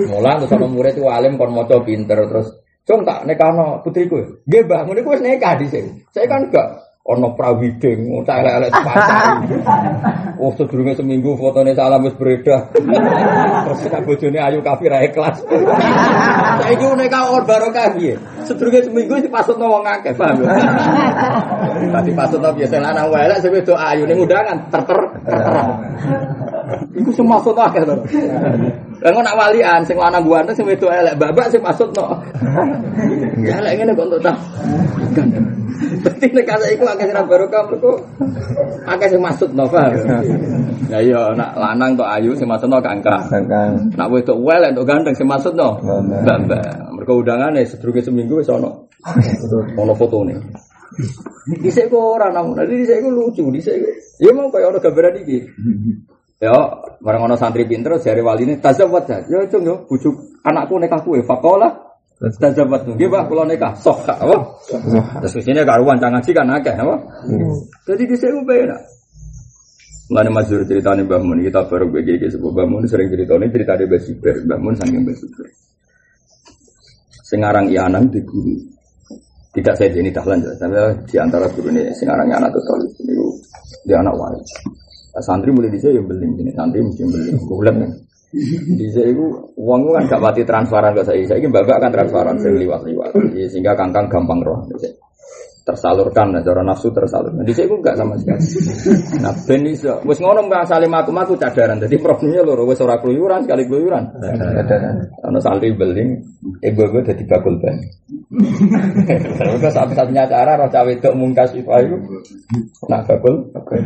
Mulang terus ono murid itu alim kon maca pinter terus Cung tak nekano putriku. Nggih, Mbah, ngene ku wis nikah dhisik. Saya kan enggak ono prawiding, tak elek-elek sepasang. Oh, sedurunge seminggu fotone salam wis beredar. Terus nek bojone ayu kafir ra ikhlas. Saiki nikah on barokah piye? Sedurunge seminggu dipasutno wong akeh, paham ya? Tadi pasutno biasa lanang wae lek sing wedok ayu ning undangan terter. Iku sing maksud akeh to. Lah ngono nak walian sing lanang ganteng sing wedok elek babak sing maksudno. Ya elek ngene kok entuk ta. Berarti nek kasa iku akeh sing barokah mergo akeh sing maksudno, paham? Ya iya nak lanang tok ayu sing maksudno kangkang. Kan. Nak wedok welek entuk ganteng sing maksudno. Mbak. Mergo undangane sedurunge seminggu wis ono. Ono fotone. Dhisik kok ora namun, dhisik iku lucu, dhisik. Ya mau kaya ono gambaran iki. Ya, bareng ono santri pinter jare waline tazawwad ya. Ya cung yo bujuk anakku nikah kuwe faqala tazawwad. Nggih Pak, kula nikah. Sok apa? Terus sini karuan cang ngaji kan akeh apa? Jadi dhisik ku penak. Mulane mazur ceritane Mbah Mun kita baru begini sebuah Mbah Mun sering ceritane cerita di Basiber, Mbah Mun saking Basiber. Sengarang Ianang di guru. Tidak saya jadi jelas, tapi di antara guru ini sengarang Ianang itu ini dia anak wali. Nah, santri mulai di saya yang beli ini santri mesti beli bulan kan. Di saya itu uang kan gak mati transparan ke saya. Saya ini bapak kan transparan sering liwat-liwat, Ya, sehingga kangkang gampang roh. tersalurkan, nah, cara nafsu tersalurkan. Di saya itu enggak sama sekali. Nah, ben iso. Wis ngono mbak salim aku aku cadaran. Jadi problemnya lho, wis ora keluyuran sekali keluyuran. Ana santri beling, ibu-ibu dadi bakul ban. Terus satu-satunya cara roh cawe itu mungkas itu nak bakul bakul.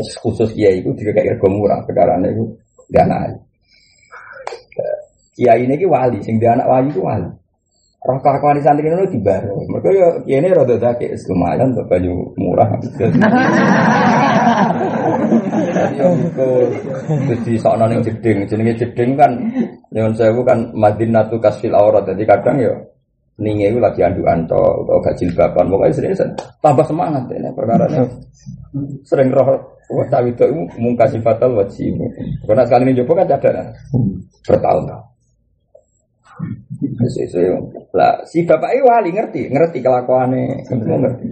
Terus khusus kiai itu juga kayak rego murah perkara itu gak naik. Kiai ini wali, sing dia anak wali itu wali. Roh kelakuan di santri itu dibar. Mereka ya kiai ini rada dake, lumayan untuk baju murah. Yang itu di sana ning jeding, jenenge jeding kan nyuwun sewu kan Madinatu Kasfil Aurat. Jadi kadang ya ninge itu lagi andukan to atau gak jilbaban. Pokoknya sering tambah semangat ini perkara Sering roh wah cawe itu mungkasi fatal wajib. Karena sekali ini coba kan cadaran bertahun-tahun. Lah si bapak ini wali ngerti, ngerti kelakuannya, ngerti.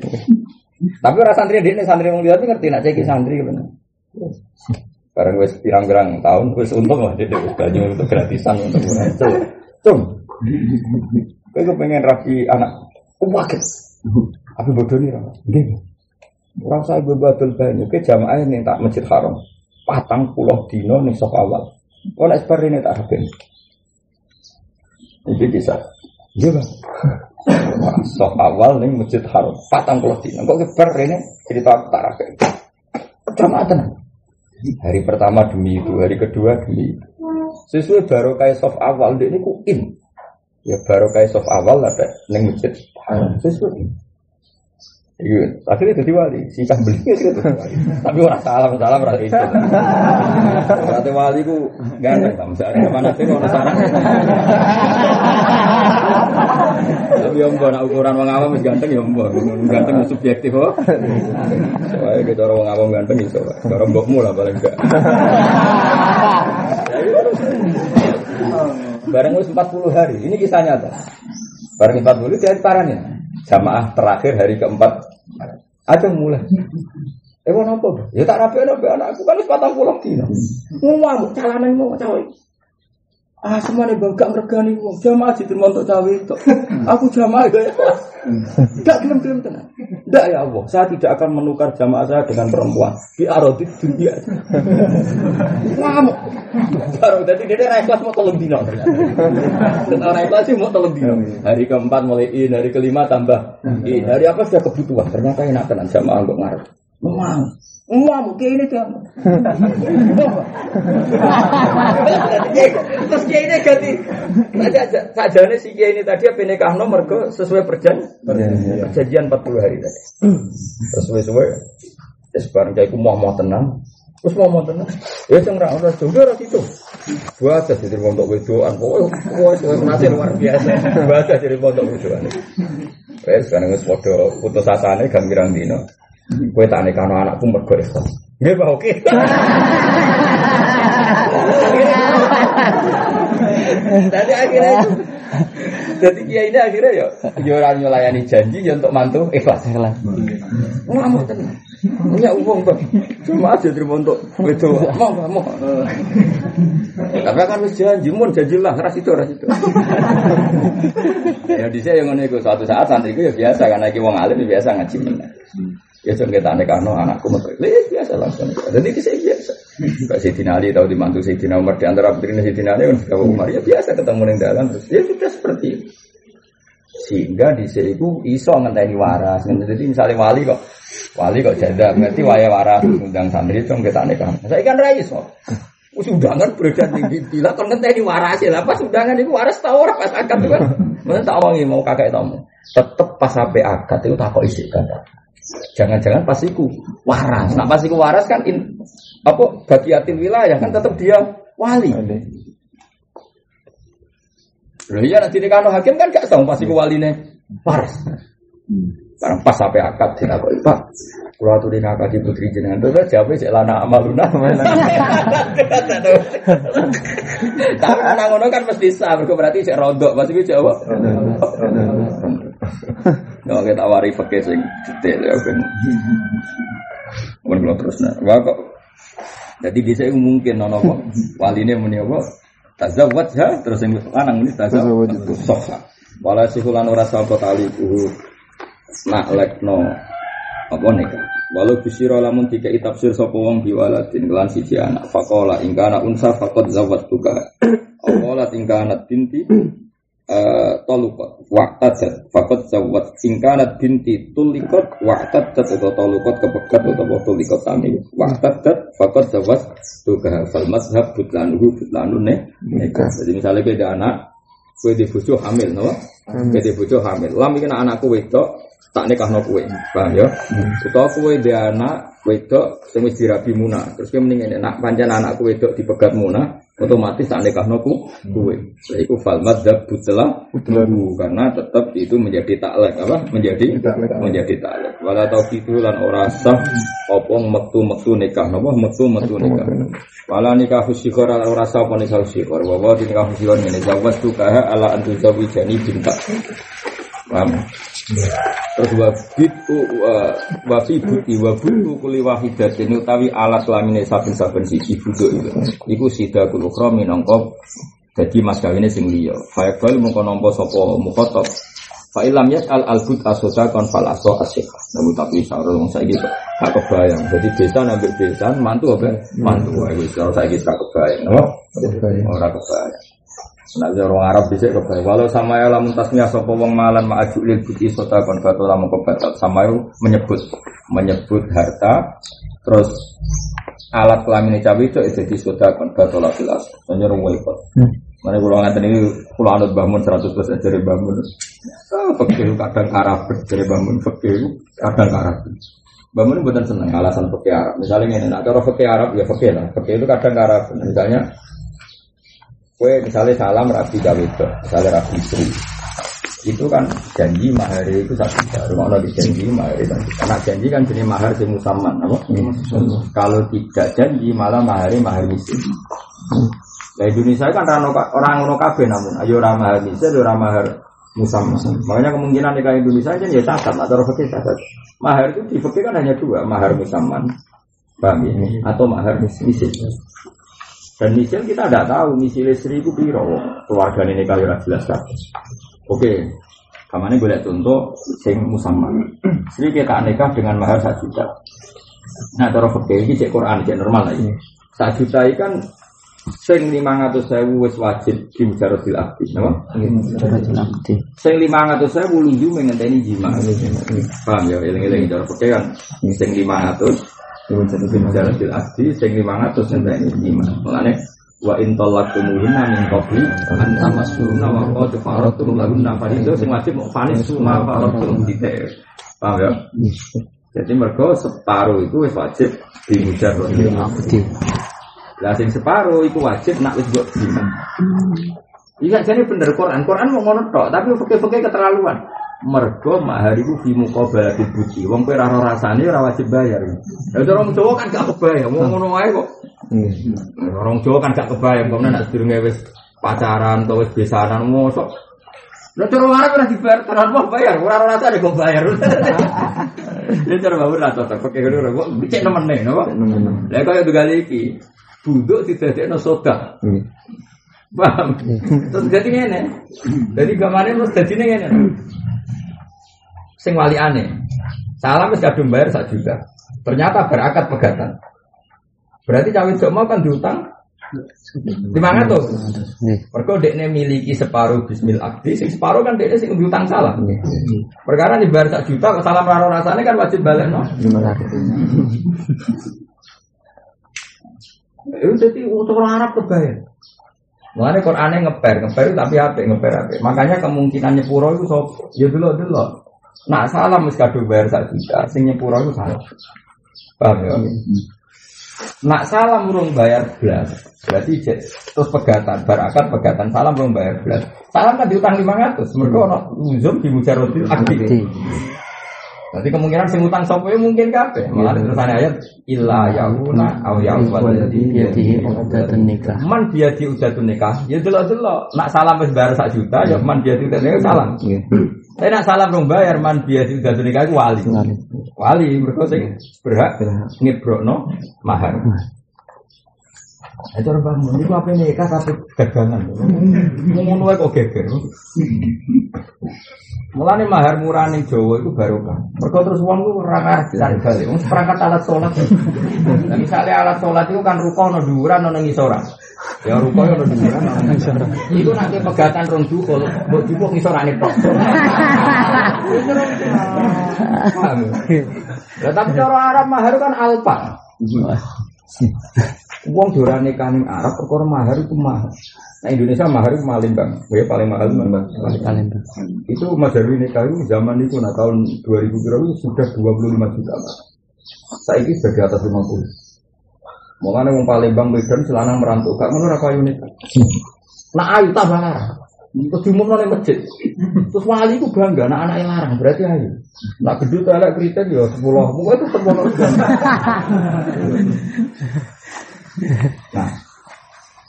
Tapi orang santri dia santri mau lihat ngerti nak ceki santri bener. Barang wes pirang-pirang tahun, wes untung lah dia baju untuk gratisan untuk murah itu. Cung, kau kepengen rapi anak, waket. Tapi bodoh nih orang, gini. Orang saya bebatul banyak, ke jamaah ini tak masjid haram, patang pulau dino nih sok awal. Kalau seperti ini tak habis. Itu bisa. Iya bang. Sok awal nih masjid haram, patang pulau dino. Kok kebar ini cerita aku tak rapi. Jamaah tenang. Hari pertama demi itu, hari kedua demi itu. Sesuai baru kayak soft awal, dia ini kuin. Ya baru kayak soft awal ada neng masjid haram. Sesuai. Iya, akhirnya jadi wali. Si cah beli itu wali. Tapi orang salam salam rasa itu. Berarti wali ku ganteng, Pak. Misalnya mana sih orang salah. Tapi yang nak ukuran wong awam wis ganteng ya mbok. Ganteng ya subjektif kok. Soalnya kita orang awam ganteng iso. Cara mbokmu lah paling enggak. Ya, itu. Bareng wis 40 hari. Ini kisah nyata. Bareng 40 dari parahnya. Jamaah terakhir hari keempat. Ada mulai. Eh, apa? Ya tak rapi rapi anakku kan wis 40 dino. Ngomong calanan mau cawe. Ah semuanya bangga meregani wong jamaah diterima untuk cawe itu. Aku jamaah ya. Enggak gelem-gelem tenang. Enggak ya Allah, saya tidak akan menukar jamaah saya dengan perempuan. Di arodit dunia. Ngamuk. Baru tadi dia ra ikhlas mau tolong dino ternyata. Orang ikhlas sih mau tolong dino. Hari keempat mulai in, hari kelima tambah in. Hari apa sudah kebutuhan. Ternyata enak tenan jamaah untuk ngarep. Memang. Wah, mungkin ini dia. Terus kiai ini ganti. Saja saja si kiai ini tadi apa nikah nomor ke sesuai perjan perjanjian 40 hari tadi. Sesuai sesuai. Terus bareng kiai mau mau tenang. Terus mau mau tenang. Ya sing ra ora juga ora itu. Buat jadi pondok wedoan. Pokoknya masih luar biasa. Buat jadi pondok wedoan. Wes sekarang wis padha putus asane gambirang dino. Kowe tak nekano anakku mergo ikhlas. Nggih, Pak, oke. Jadi akhirnya itu jadi kiai ini akhirnya ya ya orang nyulayani janji ya untuk mantu ikhlas ikhlas. Ngamuk tenang. Punya uang bang, cuma aja terima untuk itu mau mau. Tapi kan harus janji, mun janji lah, ras itu ras itu. Ya di saya yang ngono suatu saat santri itu ya biasa karena iki wong alim ya biasa ngaji. Ya aneh karena anakku metu. Ya biasa langsung. Dan ini saya biasa. Kak Sayyidina Ali tahu dimantu Sayyidina Umar di antara putri Sayyidina Ali kan Kak Umar ya biasa ketemu di dalam terus ya sudah seperti itu. Sehingga di sini itu iso ngenteni waras. Jadi misalnya wali kok wali kok janda ngerti waya waras undang santri itu kita aneh kan. Saya kan rais kok. Wis undangan beredar tinggi bila kon ngenteni waras ya. Pas undangan itu waras tau ora pas akad itu kan. Mana tak mau kakek tamu. Tetep pas sampai akad itu tak kok isi kata. Jangan-jangan pas iku waras. Nah pas iku waras kan in, apa bagiatin wilayah kan tetap dia wali. Loh iya nanti nikah hakim kan gak tahu pas iku waline waras. Barang pas sampai akad aku Pak. Kalau tuh di nakal di putri jenengan tuh jawab sih lana amaluna. Tapi anak ngono kan mesti sah, berarti sih rodok pasti gue jawab. Nggak kita wari pakai sing detail ya kan. Mungkin terus nah, wah kok. Jadi bisa mungkin nono kok waline muni apa? Tazawwaj ya terus yang lanang ini tazawwaj soha. Wala sihulan ora sapa tali kuhu nak lekno apa nikah. Walau bisiro lamun tiga tafsir sapa wong biwaladin kelan siji anak. Fakola ingkana unsa fakot zawat tuka. Akola ingkana binti tolukot waqtadat fakot zawat ingkanat binti tulikot. Waqtadat atau tolukot kepegat atau tulikot tani. Waqtadat fakot zawat tuka fal mazhab butlanuhu butlanune nikah. Jadi misalnya beda anak kue di bojo hamil no? Kue di bojo hamil. Lam iki anakku wedok tak nikah no kue. Paham ya? Utawa kue di anak wedok wis dirabi munah. Terus kue mending nak pancen anakku wedok dipegat munah otomatis tak nikah noku kue. Nah, itu fal madzhab butlah karena tetap itu menjadi taklek apa? Menjadi menjadi taklek. Wala itu lan ora sah apa metu-metu nikah napa metu-metu nikah. Wala nikah husyikor ora sah apa nikah husyikor. Wa wa nikah husyikor ngene zawat tukaha ala antu zawijani bintak. Paham? Terus wabit wafi buti wabutu kuli wahidat ini utawi alas lamine saben-saben siji buduk itu. Iku sida kul ukhra minangka dadi mas kawine sing liya. Fa'ibal mungko nampa sapa mukhatab. Fa ilam yas'al al bud asoda kon fal aso asyikh. Namun tapi wong saiki kok gak kebayang. Jadi desa nambah desa mantu apa? Mantu wae wis saiki gak kebayang. Ora kebayang. Nah, orang Arab bisa kebaik. Walau sama ya lamun tasnya sopo wong malan maju lil buti sota kon kata lamun kebatat. Sama menyebut menyebut harta terus alat kelamin cawe itu jadi sota kon kata lah jelas. Menyeru wipot. Mana kalau ngatain ini kalau anut bangun seratus persen dari bangun. Fakir kadang Arab dari bangun fakir kadang Arab. Bangun bukan seneng alasan fakir Arab. Misalnya ini, nah kalau fakir Arab ya fakir lah. Fakir itu kadang Arab. Misalnya Kue misalnya salam rabi gawe misalnya rabi istri. Itu kan janji mahar itu satu juta. Rumah lagi janji mahar itu Karena janji kan jenis mahar si musaman, apa? Kalau tidak janji malah mahar mahar miskin. Nah Indonesia kan orang orang kafe namun ayo orang mahar miskin, orang mahar. Makanya kemungkinan nikah Indonesia aja ya catat atau fakir catat. Mahar itu di kan hanya dua, mahar musaman, paham ya? Atau mahar miskin. Dan misil kita tidak tahu misil istri itu piro keluarga ini kaya jelas kan. Oke, kamane boleh contoh sing musamman. Istri kita nikah dengan mahar satu juta. Nah, cara fakir ini cek Quran cek normal lagi. Satu juta ini kan Sing 500.000 wis wajib di mujaradil abdi, napa? Suratul Abdi. Sing 500.000 lunju mengenteni jima. Paham ya, eling-eling cara peke kan. Sing 500 di mujaradil abdi, sing 500 ngenteni jima. Mulane wa in talaqtumuhunna min qabli an tamassuhunna wa qad faratum lahunna fariidah sing wajib mau fanis suma faratum titik. Paham ya? Jadi mergo separuh itu wajib di mujaradil abdi. Lah sing separuh itu wajib nak wis mbok. Iya jadi bener Quran. Quran mau ngono tok, tapi fakir-fakir keterlaluan. Mergo mahar iku fi muqabalati buci. Wong kowe ora ora rasane ora wajib bayar. Ya orang Jawa kan gak kebayang, mau ngono wae kok. Orang Jawa kan gak kebayang, kemudian nak sedurunge wis pacaran atau wis besanan mosok. Lah cara Arab ora dibayar, tenan mau bayar, ora ora rasane kok bayar. Ya cara bawa ora cocok, pakai ngono kok becek nemene, napa? Lah kaya tunggal iki, buduk didadekno sodak. Paham? Terus jadi ngene. Jadi gamane terus jadi ngene. Sing wali aneh. Salam wis kadung bayar sak juta. Ternyata berakat pegatan. Berarti cawe mau kan diutang 500. Nggih. Mergo dekne miliki separuh bismil akdi, sing separuh kan dekne sing diutang salam. Nggih. Perkara dibayar sak juta salam raro rasane kan wajib balik no. Lima ratus. Itu jadi untuk orang Arab kebayar. Mengenai Qurannya ngeper, ngeper tapi apa? Ngeper apa? Makanya kemungkinan nyepuro itu so, ya dulu dulu. Nak salah mesti kado bayar sak juta, sing nyepuro itu salah. Paham ya? Nak salam urung bayar belas, berarti jet, terus pegatan, barakat pegatan salam urung bayar belas. Salam kan diutang 500, mereka ono uzum di mujarodil aktif. Berarti kemungkinan sing utang sapa ya mungkin kabeh. Malah terusannya ayat illa yauna aw yaubal ladzi Yadihi uqdatun nikah. Man dia di udatun nikah, ya delok-delok. Nak salam wis bayar sak juta, ya man dia di udatun nikah salam. Nggih. Tapi nak salam dong bayar man dia di udatun nikah iku wali. Wali. Wali mergo sing berhak ngebrokno mahar. Orang bangun, itu apa nikah tapi dagangan. Ngono wae kok geger. Mulane mahar murah ning Jawa itu barokah. Mergo terus wong ku ora. Wong perangkat alat sholat. Nah, misalnya alat sholat itu kan ruko ono dhuwuran ono ngisoran. Ya ruko ono dhuwuran ono ngisoran. Iku nanti pegatan rong dukul, mbok jupuk ngisorane tok. Ya? Lah tapi cara Arab mahar kan Wong durane kaning Arab perkara mahar itu mahal. Nah Indonesia mahar itu paling bang, ya paling mahal mana? Kalian Itu Mas Darwin nikah itu zaman itu nah tahun 2000 kira itu sudah 25 juta Pak. Saya ini sudah di atas 50. Makanya wong Palembang Medan selanang merantau, gak ngono apa unik. Nah ayu tambah larang. Terus diumumno ning masjid. Terus wali itu bangga, anak anaknya larang berarti ayu. Nak gedut elek kritik ya 10. Muga itu 10. Nah,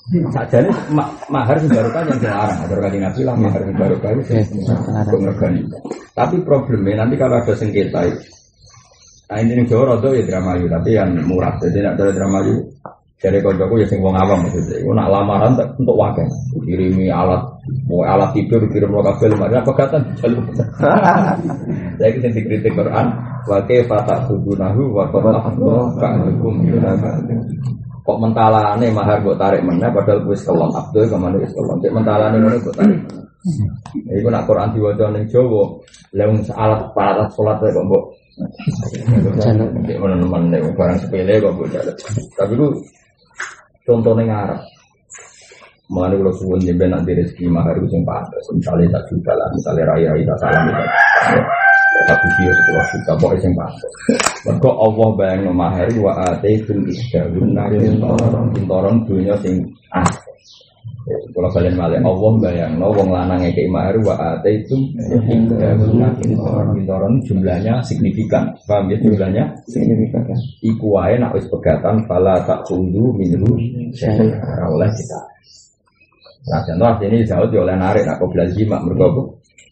Sajane ma mahar barokah yang dilarang, agar kanjeng Nabi lah mahar sing barokah itu Iya, sing dilarang. kok ngergani. Tapi problemnya nanti kalau ada sengketa itu, nah ini nih rada ya dramayu, tapi yang murah. Jadi nak ada dramayu, dari koncoku ya sing wong awam maksudnya. Iku nak lamaran tak untuk wakil, kirimi alat, mau alat tidur kirim lo kabel, makanya pegatan jalur. Saya yang dikritik Quran, wakil fatah subunahu, wakil fatah ka'alukum kok mentalane mahar kok tarik meneh padahal wis kelon Abdul ke mana wis kelon cek mentalane ngono kok tarik Iku nak Quran diwaca ning Jawa, lha wong alat alat salat kok mbok ngono nemen nek barang sepele kok mbok jaluk. Tapi ku contohnya ngarep. Mengenai kalau suwun jemben nanti rezeki mahar itu yang pantas. Misalnya tak juta lah, misalnya raya tak salam. Satu dia sepuluh juta, pokoknya yang pantas. Mereka Allah bayang mahar wa ate bil isdahun nakin toron, kintoron dunia sing asli. Kalau kalian malah Allah bayang no wong lanang ngekei mahar wa ate itu toron, jumlahnya signifikan. Paham ya jumlahnya? Signifikan. Iku wae nak wis pegatan fala tak kundu minhu ora oleh kita. Nah, contoh artinya jauh oleh narik nak kau belajar jimat mergo apa?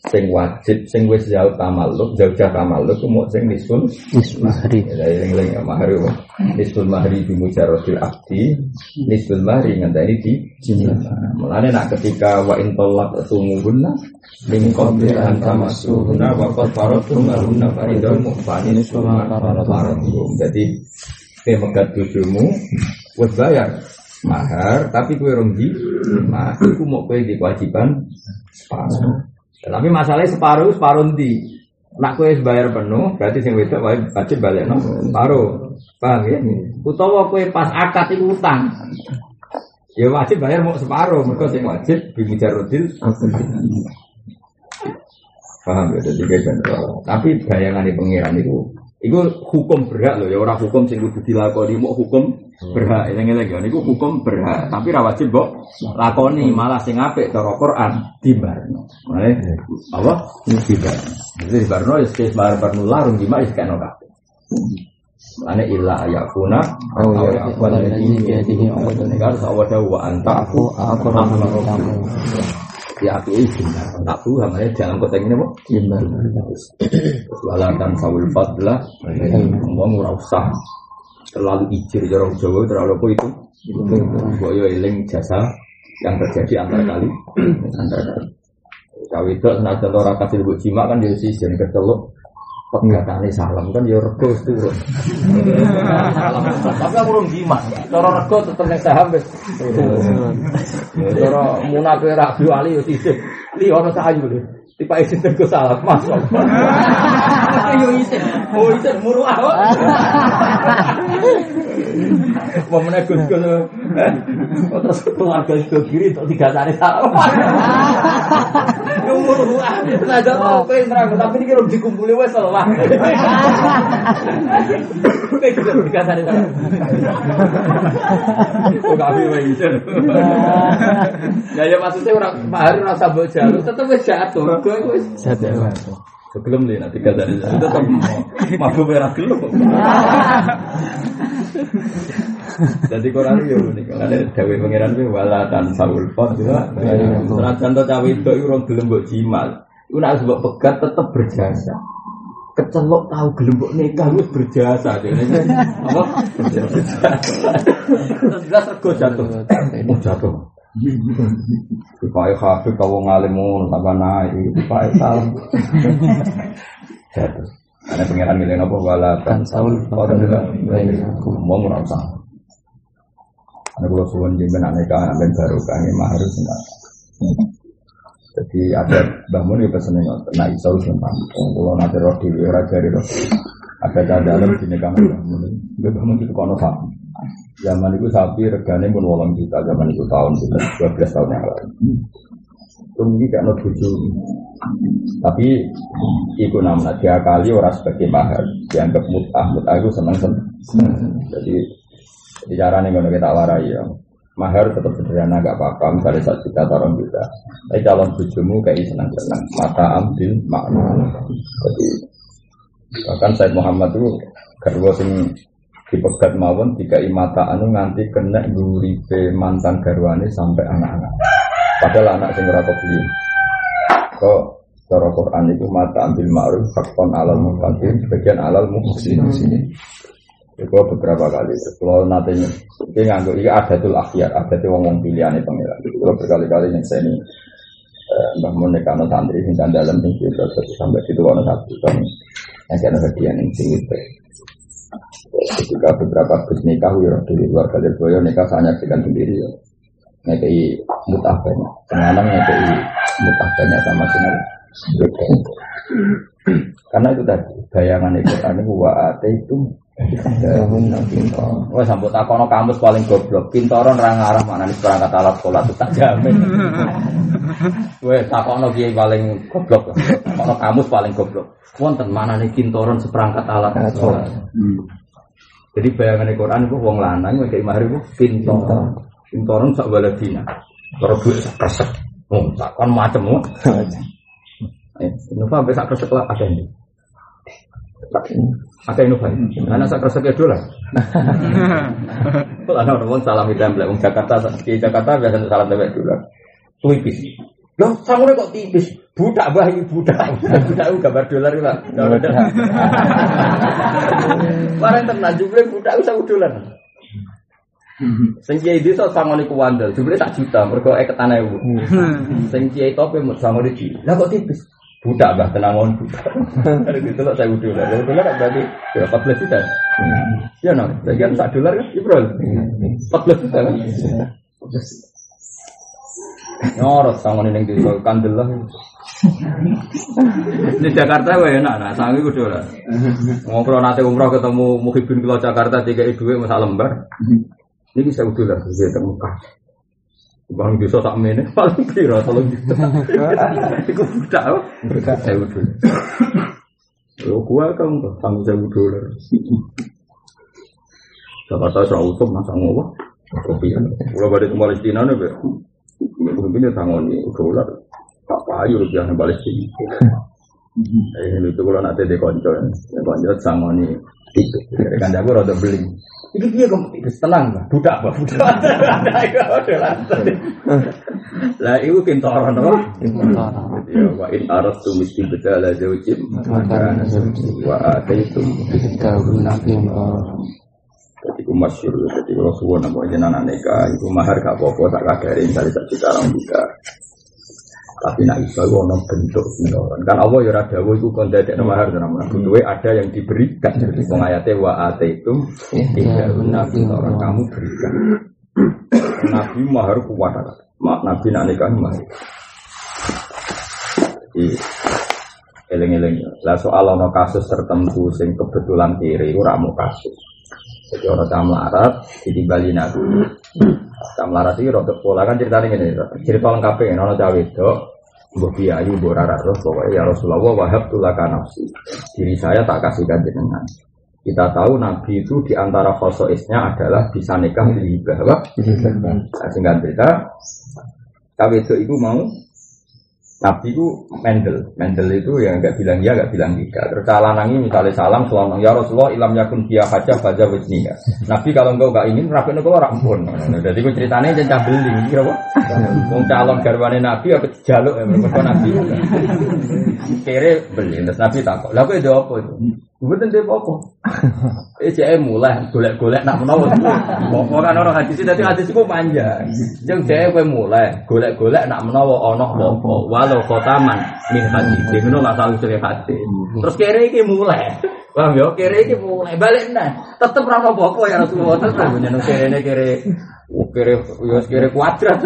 Sing wajib sing wis jauh tamalluk jauh jauh tamalluk ku mau sing nisun. Ismahri. ya eling eling ya mahari apa? nisul mahri di mujarodil abdi. Nisul mahri ngenteni di jimlah mulane nak ketika wa in talaq sumuhunna min qabli an tamassuhunna wa qad faradtum lahunna faridatan mu'fani nisul jadi pemegat tujumu wis bayar. Mahar, tapi kue rongji, mah, iku mau kue di kewajiban separuh. Tapi masalahnya separuh, separuh di. Nak kue bayar penuh, berarti sing wedok wajib balik no separuh. Paham ya? Utawa kue pas akad itu utang. Ya wajib bayar mau separuh, mereka sing wajib bimujarudil Paham ya, jadi gitu. Tapi bayangan di pengiran itu, itu hukum berhak loh ya, orang hukum sing kudu dilakoni, mau hukum berhak, ini lagi kan, itu hukum berhak. Tapi ra wajib kok lakoni, malah sing apik cara Quran dibarno. Mulai apa? Dibarno. Jadi dibarno ya bar barno larung gimana ya kan ora. Mulane illa yakuna Oh ya, yakuna ini biadihi Ini kan sawada wa anta Aku aku ya aku izin tak tuh namanya dalam konteks ini kok. Walatan sawul fadlah. Ngomong ora usah Terlalu ijir jorong Jawa Terlalu apa itu. Mbok yo eling jasa Yang terjadi antara kali. Antara kali. Cawe itu senajan ora kasih buat jima kan dia sih jadi kecelok Pegatane salam kan ya rego turun. Tapi aku urung jima. Cara rego tetep ning saham wis. Ya, Cara munafe Rabi Ali yo sisih. Li ono sahayu lho. Tiba isin tergo salam masuk. Yo isin. Oh isin muru aku. Mau meneh gus-gus. Terus keluarga itu kiri untuk tiga hari salam. Umur gua, nah jauh tau kowe nerang, tapi ini belum dikumpuli loh lah. Kowe juga tiga. Oh kami wes. Ya ya maksudnya orang Pak Hari rasa mbok jalur, tetep wis jatuh. Kowe wis. Sebelum nih nanti kata itu tetap mabuk merah gelap. Jadi Quran yo unik. Ada dewe pangeran itu wala tan saul pot juga. Senajan to cawe itu urung gelem mbok jimal. Iku nek mbok pegat tetep berjasa. Kecelok tahu gelem mbok nikah wis berjasa. Dene apa? Terus jelas rego jatuh. Oh jatuh. Dipakai hafid kau ngalimun tambah naik. Dipakai salam. Jatuh. Ada pengiran milih apa wala tan saul pot juga. Mau merasa. Ada kalau suwon jemben aneka ambil baru kami mahar enggak. Jadi ada bangun ya pesennya nggak. Nah iso sumpah. Kalau nanti roh di ora jari roh. Ada dalam sini kami bangun. Gue bangun itu kono sapi. Zaman itu sapi regane pun wolong juta. Zaman itu tahun kita 12 tahun yang lalu. Tunggu gak no tujuh. Tapi itu namanya dia kali orang sebagai mahar. Dianggap mutah. Mutah itu seneng seneng. Jadi di cara nih kalau kita warai ya, mahar tetap sederhana gak apa-apa, misalnya satu juta orang juta. Tapi calon bujumu kayak senang-senang, mata ambil makna. Jadi bahkan Said Muhammad itu garwa sing dipegat mawon tiga mata anu nganti kena nguripe mantan garwane sampai anak-anak. Padahal anak sing ora kebeli. Kok cara Quran itu mata ambil ma'ruf hakon alal muqaddim sebagian alal muhsinin. Itu beberapa kali. Kalau nanti ini nganggo ini adatul akhyar, adatul wong wong pilihan itu. Kalau berkali-kali yang saya ini Mbah Mun nekano santri sing kan dalam sing kita terus sampai situ ono satu tahun yang saya hadiah yang itu. Ketika beberapa bus nikah, ya dari luar kali boyo nikah saya nyaksikan sendiri ya. Ngekei mutah banyak, kadang ngekei mutah banyak sama sinar. Karena itu tadi bayangan Quran itu wa itu Wah sampai takono kamus paling goblok. Pintoron ra ngarah mana nih perangkat alat sekolah itu tak jamin. Wah takono kiai paling goblok. Takono kamus paling goblok. Wonten mana nih pintoron seperangkat alat sekolah. Jadi bayangan Quran itu wong lanang kayak mahar itu pintoron. Pintoron sak baladina. Kalau duit sak kresek. Oh, takon macam oh. Eh, Nova sampai sak kresek lah ada ini. Ada inovasi. Karena saya kerasa kayak dolar. Kalau ada orang salam hitam belakang Wong Jakarta di Jakarta biasa salam tempat dolar. Tipis. Loh, sanggulnya kok tipis? Budak bayi budak. Budak itu gambar dolar itu pak. Barang tenang jumlah budak itu satu dolar. Sing kiai desa sangone ku wandel, jumlah tak juta, mergo eket tanah ibu. Sing kiai tope mut sangone di. Lah kok tipis? Budak bah tenangon budak. Ada gitu loh saya dolar. Kalau dolar kan berarti ya 14 juta. Iya no, bagian sak dolar kan Ibrol. 14 juta kan. Nyorot sama nih di kandel lah. Di Jakarta gue enak, nah sangi gue dolar. Ngobrol nanti umroh ketemu muhibin kalau Jakarta tiga dua masa lembar. Ini bisa dolar, bisa temukan. Bang bisa tak mene paling piro tolong juta. Iku budak. Berkat saya udah. Yo gua kan tanggung saya dolar. Jakarta saya utuh masa ngowo. Kopi kan. Kalau balik ke Palestina nih, be. Mungkin tangon nih dolar. Tak payu rupiah nih Palestina. Eh, itu kalau nanti di konco, ya konco sangon nih. Itu, kan jago rada beli. Iki piye kok tenang, Mbak. Budak, Mbak. Budak. Lah iku kintoran apa? Ya wa in arastu mesti bedala zaujim wa ataitum jadi ku masyur, jadi kalau suwon apa jenengan nikah, itu mahar gak apa-apa, tak kadari, misalnya tak juta orang juga. Tapi nak iso ono bentuk sinoran. Kan Allah ya rada wa iku kon dadekno mahar tenan Butuhe ada yang diberikan. Jadi wong ayate wa ataitum tidak nabi orang kamu berikan. Nabi mahar kuat Mak Nabi nak nikah mahar. Eling-eling. Lah soal ono kasus tertentu sing kebetulan kiri ora mau kasus. Jadi orang cam larat, ditimbali nabi. Cam larat ini rotok pola kan ceritanya gini, cerita lengkapnya, orang cawe itu, Mbok Kiai, Mbok Rara terus pokoknya ya Rasulullah wahab tulaka nafsi. Diri saya tak kasihkan jenengan. Kita tahu Nabi itu di antara khosoisnya adalah bisa nikah di hibah. Singkat cerita, cawe itu itu mau Nabi itu Mendel, Mendel itu yang nggak bilang ya, nggak bilang tidak. Terus nangi misalnya salam, selama ya Rasulullah ilam yakun dia haja baca ya. Nabi kalau engkau nggak ingin, rapi engkau orang pun. Jadi gue ceritanya jangan beli, kira apa? Mau calon garwane Nabi apa jaluk ya, mereka Nabi. Kere beli, terus Nabi takut. Lalu itu apa itu? Betul dia apa? Eh saya mulai golek-golek nak menawa. Pokok kan orang hadis tadi hadis itu panjang. Jeng saya gue mulai golek-golek nak menawa ono apa. Walau kotaman min hadis. Dia ngono lah selalu cerita hadis. Terus kere iki mulai. Paham ya? Kere iki mulai balik nah. Tetep ra apa-apa ya Rasulullah tetep nyeneng kere kere kere yo kere kuadrat.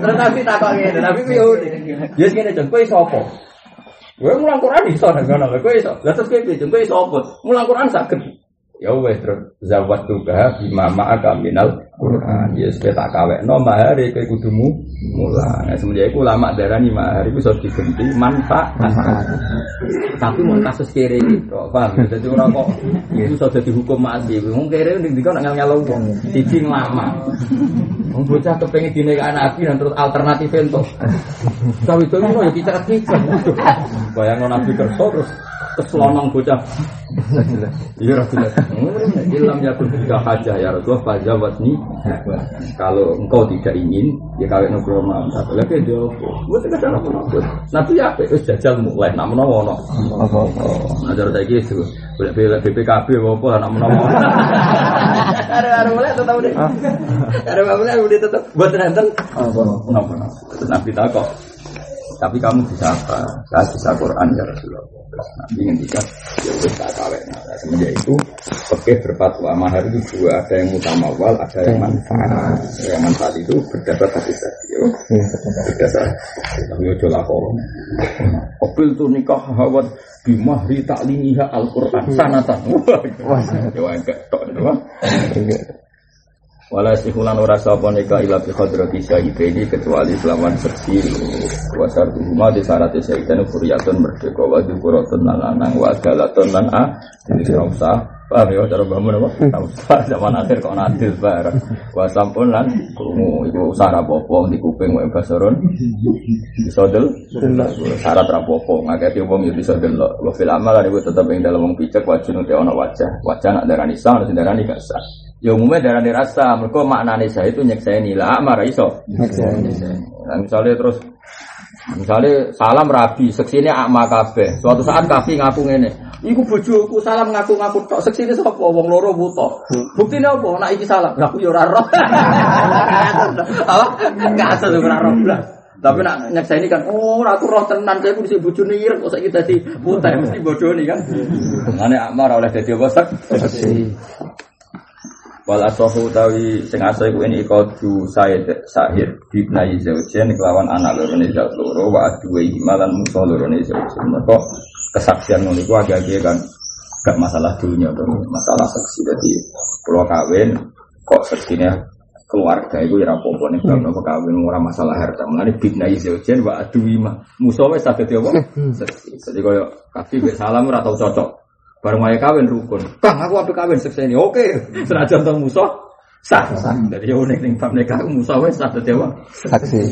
Terus tapi tak ngene, tapi yo ya ngene jeng kowe sapa? Gue mulang Quran iso nang ngono, kowe iso. Lah terus kowe piye? Kowe iso apa? Mulang Quran saged. Ya wes terus zawat tuga bima ma'aka minal Quran. Ya wis tak kawekno mahar kowe kudumu mulang. Nah, semenjak iku ulama darani mahar iku iso diganti manfaat. Tapi mau kasus kere gitu, paham? Jadi orang kok itu sudah dihukum mati. Wong kere ning dikon nak nyalo wong. Siji lama. Wong bocah kepengen dinikahi nabi dan terus alternatif ento. Tapi itu ya kita kita. Bayangno nabi kerso terus keselonong bocah. Iya Rasulullah. Ilham ya pun tidak haja ya Rasulullah fajawat nih. Kalau engkau tidak ingin ya kawin nukro mam. Tapi lagi dia buat kita cara menakut. Nanti ya apa? jajal mulai. Nak menawa no. Ajar saya gitu. Boleh BPKB apa nak menawa. Ada ada mulai tetap deh. Ada mulai udah tetap buat nonton. Nabi takut. Tapi kamu bisa apa? Saya bisa Quran ya Rasulullah. Nabi bisa ya wis tak kawin. Nah, semenjak itu oke berfatwa mahar itu dua, ada yang mutamawal, ada yang manfaat. Yang manfaat itu berdasar hadis tadi. Ya. Berdasar. Tapi ojo lakon. Opil tuh nikah hawat bimahri taklimiha Al-Quran sanatan. Wah, ya enggak tok. Wala sihulan ora sapa nika ila bi hadrati syahidini kecuali selawan seksi wasar rumah di syarat syahidan furiyatun merdeka wa dzikuratun lan lanang wa galatun lan a usah paham ya cara bangun apa? Usah zaman akhir kok nadil bareng wa sampun lan krungu iku usah apa-apa di kuping wa basaron. Bisa del? Syarat ra apa-apa. Ngaketi wong ya bisa delok. Wa fil amal iku tetep ing dalem wong picek wajib ana wajah. Wajah nak darani sah nak darani gak sah. Ya umumnya darah rasa, mereka maknanya saya itu nyekseni. Lah, marah iso. Nah, misalnya terus, misalnya salam rabi, seksinya akma kabeh. Suatu saat kafi ngaku ngene, Iku bojoku salam ngaku-ngaku tok seksine sapa wong loro buta. Buktine apa? Nak iki salam, aku yo ora roh. Apa? Asal ora roh. Tapi nak nyeksa ini kan, oh aku roh tenan, saya mesti bojone ireng kok saiki dadi putai mesti bodoni kan. Ngene Akmar oleh dadi apa. Wal asohu tawi sing asal iku ini said sahir bibnai zaujen kelawan anak loro ne zaut loro wa aduwe malan musuh loro ne zaujen. Mergo kesaksian ngono iku agak-agak kan gak masalah dunia masalah saksi. Jadi kalau kawin kok seksinya keluarga itu ya apa-apa nih kalau mau kawin orang masalah harta mengenai bibnai zaujen wa aduwe mah musuh wis saged apa? Seksi. Jadi koyo kafi salam ora tau cocok. Bareng wae kawin rukun. Kang aku apik kawin sekseni. Oke. Senajan tong musuh sah. Jadi ya unik ning bab nikah musuh wis sah dadi apa? Saksi.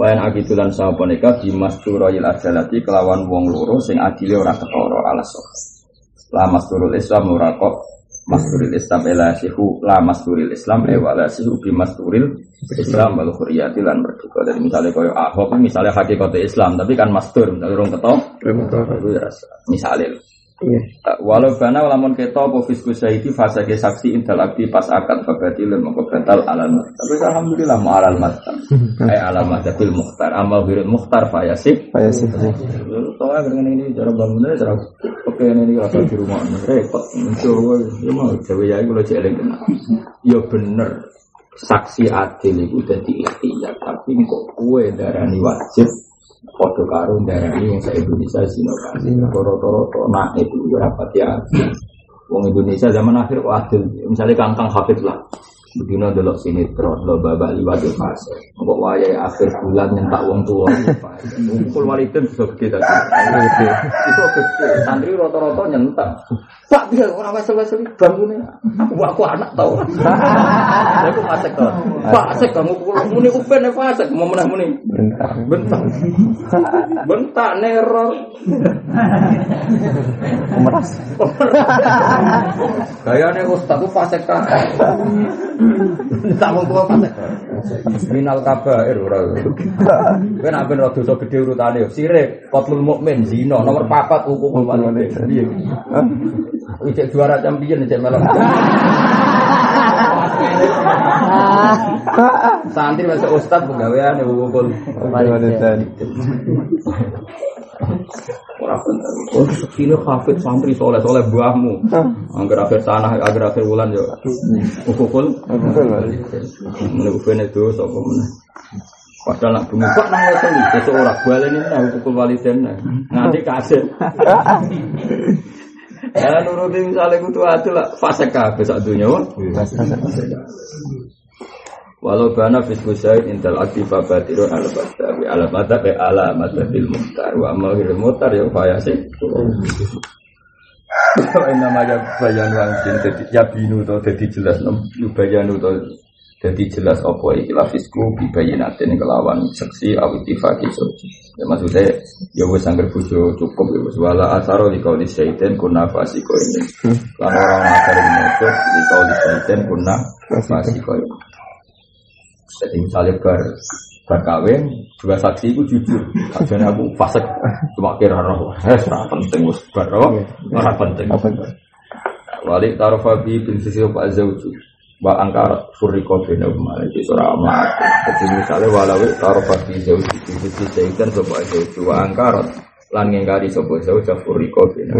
Wayan agitulan sapa nikah di masturil ajalati kelawan wong loro sing adile ora ketara alas. La masturul Islam ora kok masturil Islam ela sihu la masturil Islam e wala sihu bi masturil Islam wal khuriyati lan merdeka. Jadi misalnya koyo Ahok misalnya hakikate Islam tapi kan mastur misalnya rong ketok itu ya misalnya. Walau bana lamun keto apa fisku syahidi fase ke saksi intel abdi pas akad kebatil mengko batal alal. Tapi alhamdulillah ma alal mat. Ai alal matabil mukhtar amal birul mukhtar fayasib. Saya sih. Soalnya dengan ini cara bangunnya cara oke ini rasa di rumah repot. Mencoba ya mau cewek ya kalau cewek kena. Ya bener saksi adil itu jadi ikhtiar tapi kok kue darani wajib Foto karo darani yang saya Indonesia sino kan. Toro-toro nah itu ya rapat ya. Wong Indonesia zaman akhir kok. Misalnya kangkang hafid lah. Begini delok sinetron, lo babak liwat di fase. Kok wayai akhir bulan nyentak wong tua. Kumpul walidin bisa gede tadi. Itu gede. Santri roto-roto nyentak. Pak dia orang wesel-wesel bangunnya. Aku aku anak tau. Saya kok masek tau. Pak asek kamu pulang muni upen fasek mau menah muni. Bentar. Bentak. Bentak neror. Meras. Gayane ustaz ku fasek ta. Tak wong tua fasek. Minal kabair ora. Kowe nek ben dosa gedhe urutane yo sirik, qatlul mukmin, zina, nomor 4 hukum walidain. Piye? Ijek juara champion ijek melok. Santri masuk ustaz pegawaian ya wukul. Ora bener. Sekine hafid santri soleh soleh buahmu. Angger akhir tanah, angger akhir bulan yo. Ukukul. Mene ufene itu sapa meneh. Padahal nak bumi kok nang weteng iki sesuk ora baleni nang ukukul waliden. Nganti kasih. Ya nuruti misalnya kutu adil lah. Fase kabeh sak dunya. Walau bana syahid intel aktif batirun ala batawi ala batawi ala matabil muhtar wa amal ghiril muhtar ya faya sih. Ini namanya bayan wangsin jadi ya binu to jadi jelas nom bayanu to jadi jelas apa iki lafisku bi bayinatin kelawan seksi awitifaki soji ya maksudnya ya wis angger bojo cukup ya wis. Wala asaro di kauli syaitan kunna fasiko ini. Lan orang asar di kauli syaitan kunna fasiko ini. Jadi misalnya bar bar kawin dua saksi itu jujur. Akhirnya aku fasek cuma kira roh eh penting wis. Bar roh ora penting. Wali tarofa bi bin sisi pak zauju wa angkarat furiko bina umar. Itu surah amat jadi misalnya tarofa bi zauju bi sisi zaitan sopa zauju wa angkarat lan ngengkari sopa zauju furiko bina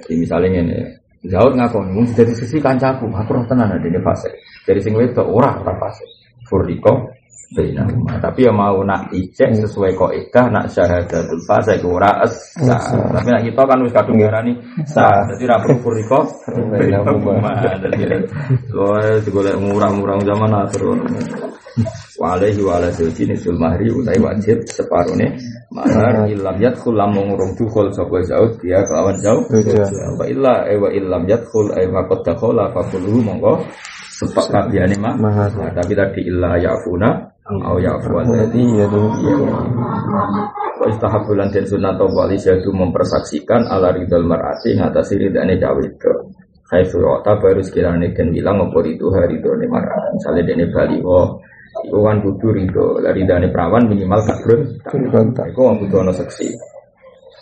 jadi misalnya ini Zaud ngakon, mung dari sisi kancaku, aku roh tenan ada ini fase. Dari sing wedok ora ora fase. Furiko Bina Tapi ya mau nak ijek sesuai kaidah nak syahadatul fase ora es. Tapi nak kita kan wis kadung ngarani sah. Dadi ra perlu furiko Dadi loe digolek murah-murah zaman akhir. Walehi wala zauji nisul mahri utai wajib separone. Mahar ilam yadkhul lamun ngurung dukhul sapa zaud dia kelawan zaud. Wa illa eh wa illam yadkhul ay wa qad dakhala fa monggo. Sepak kabiyane mah. Nah, tapi tadi illa yafuna au yafu Berarti ya dong. Wa istahabulan dan sunat wali syahdu mempersaksikan ala ridal mar'ati ngatasi ridane cawe itu Hai surota baru sekiranya dan bilang apa itu hari itu nih mar'at. Misalnya dene baliho Iku kan kudu ridho. Dari dane perawan minimal kadrun Kontak. Iku kan kudu ono seksi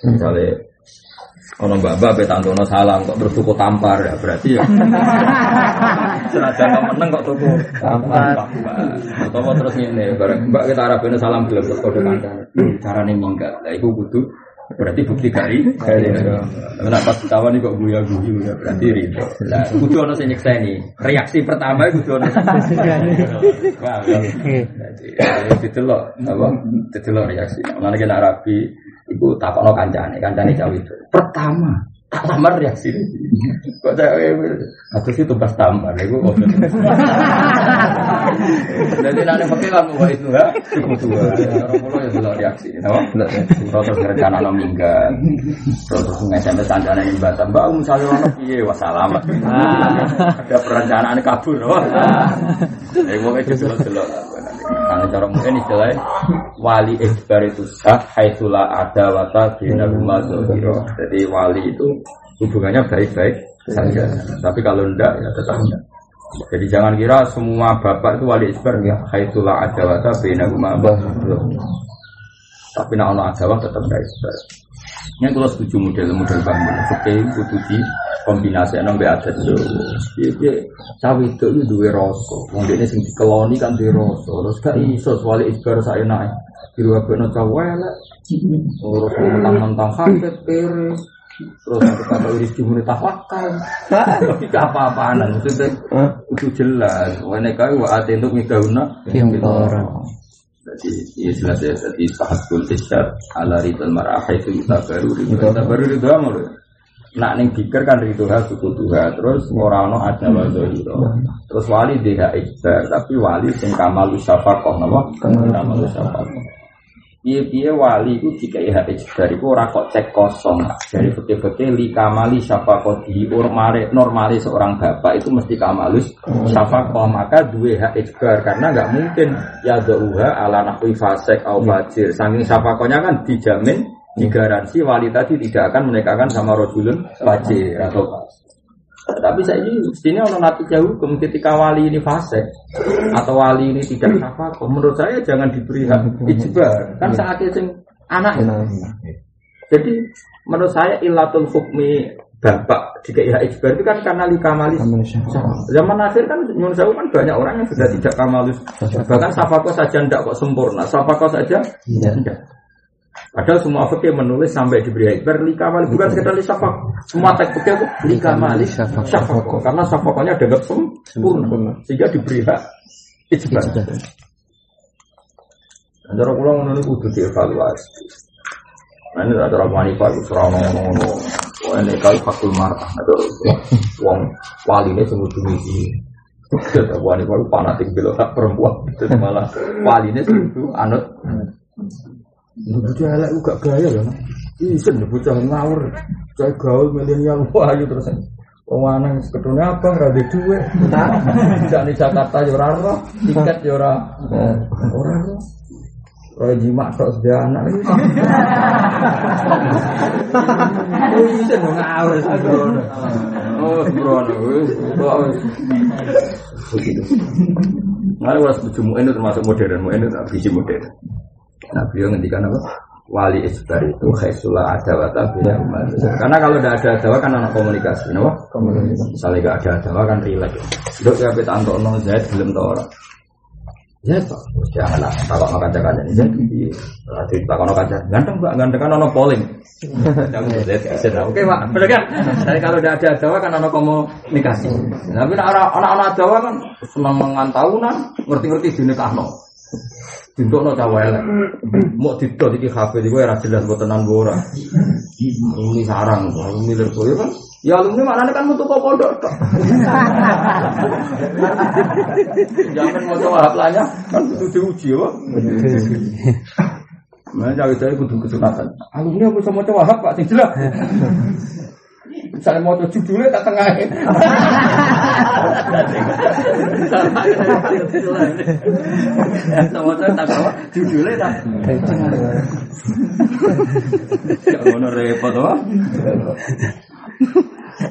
Misalnya Ono mbak-mbak pe tantono salam kok terus tuku tampar ya berarti ya. Senajan kok meneng kok tuku tampar. Atau terus ngene bareng mbak kita arabene salam gelem terus kode kancane. Carane minggat. Lah iku kudu berarti bukti kari karena pas ketahuan ini kok guya guyu ya berarti rindu lah kudu ono sing nyekseni reaksi pertama kudu ono wah jadi didelok apa didelok reaksi mana kena rapi iku takono kancane. Kancane jauh itu pertama tak lamar reaksi. Kok saya aku sih tumbas tampar iku. Kok jadi nanti pakai kamu wah itu ya cukup tua orang pulau ya belum reaksi apa terus rencana no minggat. Terus nge-sms kancane yang baca mbak misalnya ono piye? Wah selamat. Ada perencanaan kabur wah eh mau itu delok-delok Karena cara mungkin istilahnya wali ikhbar itu sah haitsula ada wata bina rumah Jadi wali itu hubungannya baik-baik saja. Tapi kalau enggak ya tetap enggak. Jadi jangan kira semua bapak itu wali ikhbar ya haitsula ada wata bina rumah Tapi nak ono ada tetap ikhbar. Ini kalau setuju model-model bangun, oke, kudu kombinasi enam adat itu. Iya, cawe itu itu dua rasa. Wong ini sing dikeloni kan dua rasa. Terus gak iso wali ibar saya naik. Biru apa no cawe lah. Terus mentang-mentang hafid kere. Terus kata iris jumuni tawakal. Tapi apa-apaan. Maksudnya itu jelas. Wene kau wa untuk midahuna. Yang orang. Jadi ya jelas ya. Jadi sahakul isyad ala ridal mar'ah itu kita baru. Kita baru ridal amur. Nak ning pikir kan ridho suku tuha terus ora ono ada wadzahira. Terus wali dia ikbar tapi wali sing kamal syafaqah napa? Kamal syafaqah. Piye-piye wali itu jika ya ikbar iku ora kok cek kosong. Dari fikih-fikih li kamali syafaqah di normale normale seorang bapak itu mesti kamalus syafaqah maka duwe hak ikbar karena nggak mungkin ya dauha ala nahwi fasek au fajir. Saking syafaqahnya kan dijamin digaransi wali tadi tidak akan menikahkan sama rojulun wajib atau tapi saya ini sini orang nanti jauh hukum ketika wali ini fase atau wali ini tidak apa menurut saya jangan diberi hak ijbar. Kan saat itu anak. Jadi menurut saya ilatul hukmi bapak jika ya ijbar itu kan karena likamalis. Zaman akhir kan nyun sewu kan banyak orang yang sudah tidak kamalis bahkan safako saja tidak kok sempurna. Safako saja tidak Padahal semua fikih menulis sampai diberi ikbar likamal bukan sekedar lisafak. Semua teks fikih itu likamal syafak. Karena syafakonya dianggap sempurna sehingga diberi hak ijbar. Antara pulau menurut kudu dievaluasi. Nah ini ada orang wanita itu serang ngomong-ngomong. Wah ini kali fakul marah. Ada uang wali ini semua ini. Wanita itu fanatik belok perempuan. Malah wali ini semua anut. Bocah elek gak gaya ya. Isen bocah ngawur. Cai gaul milenial wah ayo terus. Wong lanang ketune abang ra duwe dhuwit. Tidak di Jakarta ya ora ora, tiket ya ora. Ora ora. Roy jimak tok sedia anak ini. Isen ngawur. Oh, sembrono wis. Begitu. Nggak was termasuk modern, ini tak biji modern. Nah beliau ngendikan apa? Wali isbar itu khaisulah ada wata beda Karena kalau tidak ada adawa kan anak komunikasi, no? Komunikasi. Misalnya gak ada adawa kan relax. Dok ya kita antok no Zaid belum tahu orang. Zaid pak, janganlah takut makan cakaran ini Zaid. Berarti takut makan cakaran. Ganteng pak, ganteng kan ono polling. Zaid Oke pak, benar kan? Jadi kalau tidak ada adawa kan ono komunikasi. Tapi anak-anak adawa kan senang mengantahunan, ngerti-ngerti dinikahno. Untuk no cawe elek, mau didot iki kafe di gue jelas buat tenan gue ora. Ini sarang, ini gue kan. Ya alumni mana kan mutu kok pondok tok. Jangan mau coba haplanya, kan kudu diuji ya. Mana cawe-cawe kudu kesunatan. Alumni aku sama coba pak, sing jelas. Misalnya mau judulnya tak tengah Sama saya tak kalah judulnya tak tengah Ya mana repot wah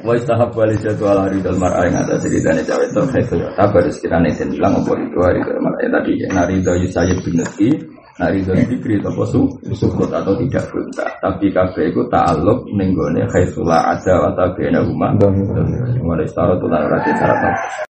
Wa istahab wali jadu ala ridal mar'a yang ada ceritanya cawe itu khaifu ya Tabar sekiranya yang bilang apa itu hari ke mar'a tadi ya Narida yusayib bin Nabi Nah ridho dikri atau su sukut atau tidak gonta. Tapi kabeh itu ta'aluk nenggone khaisula ada wa tabena umma. Dohir. Mulai setara tulang rati syarat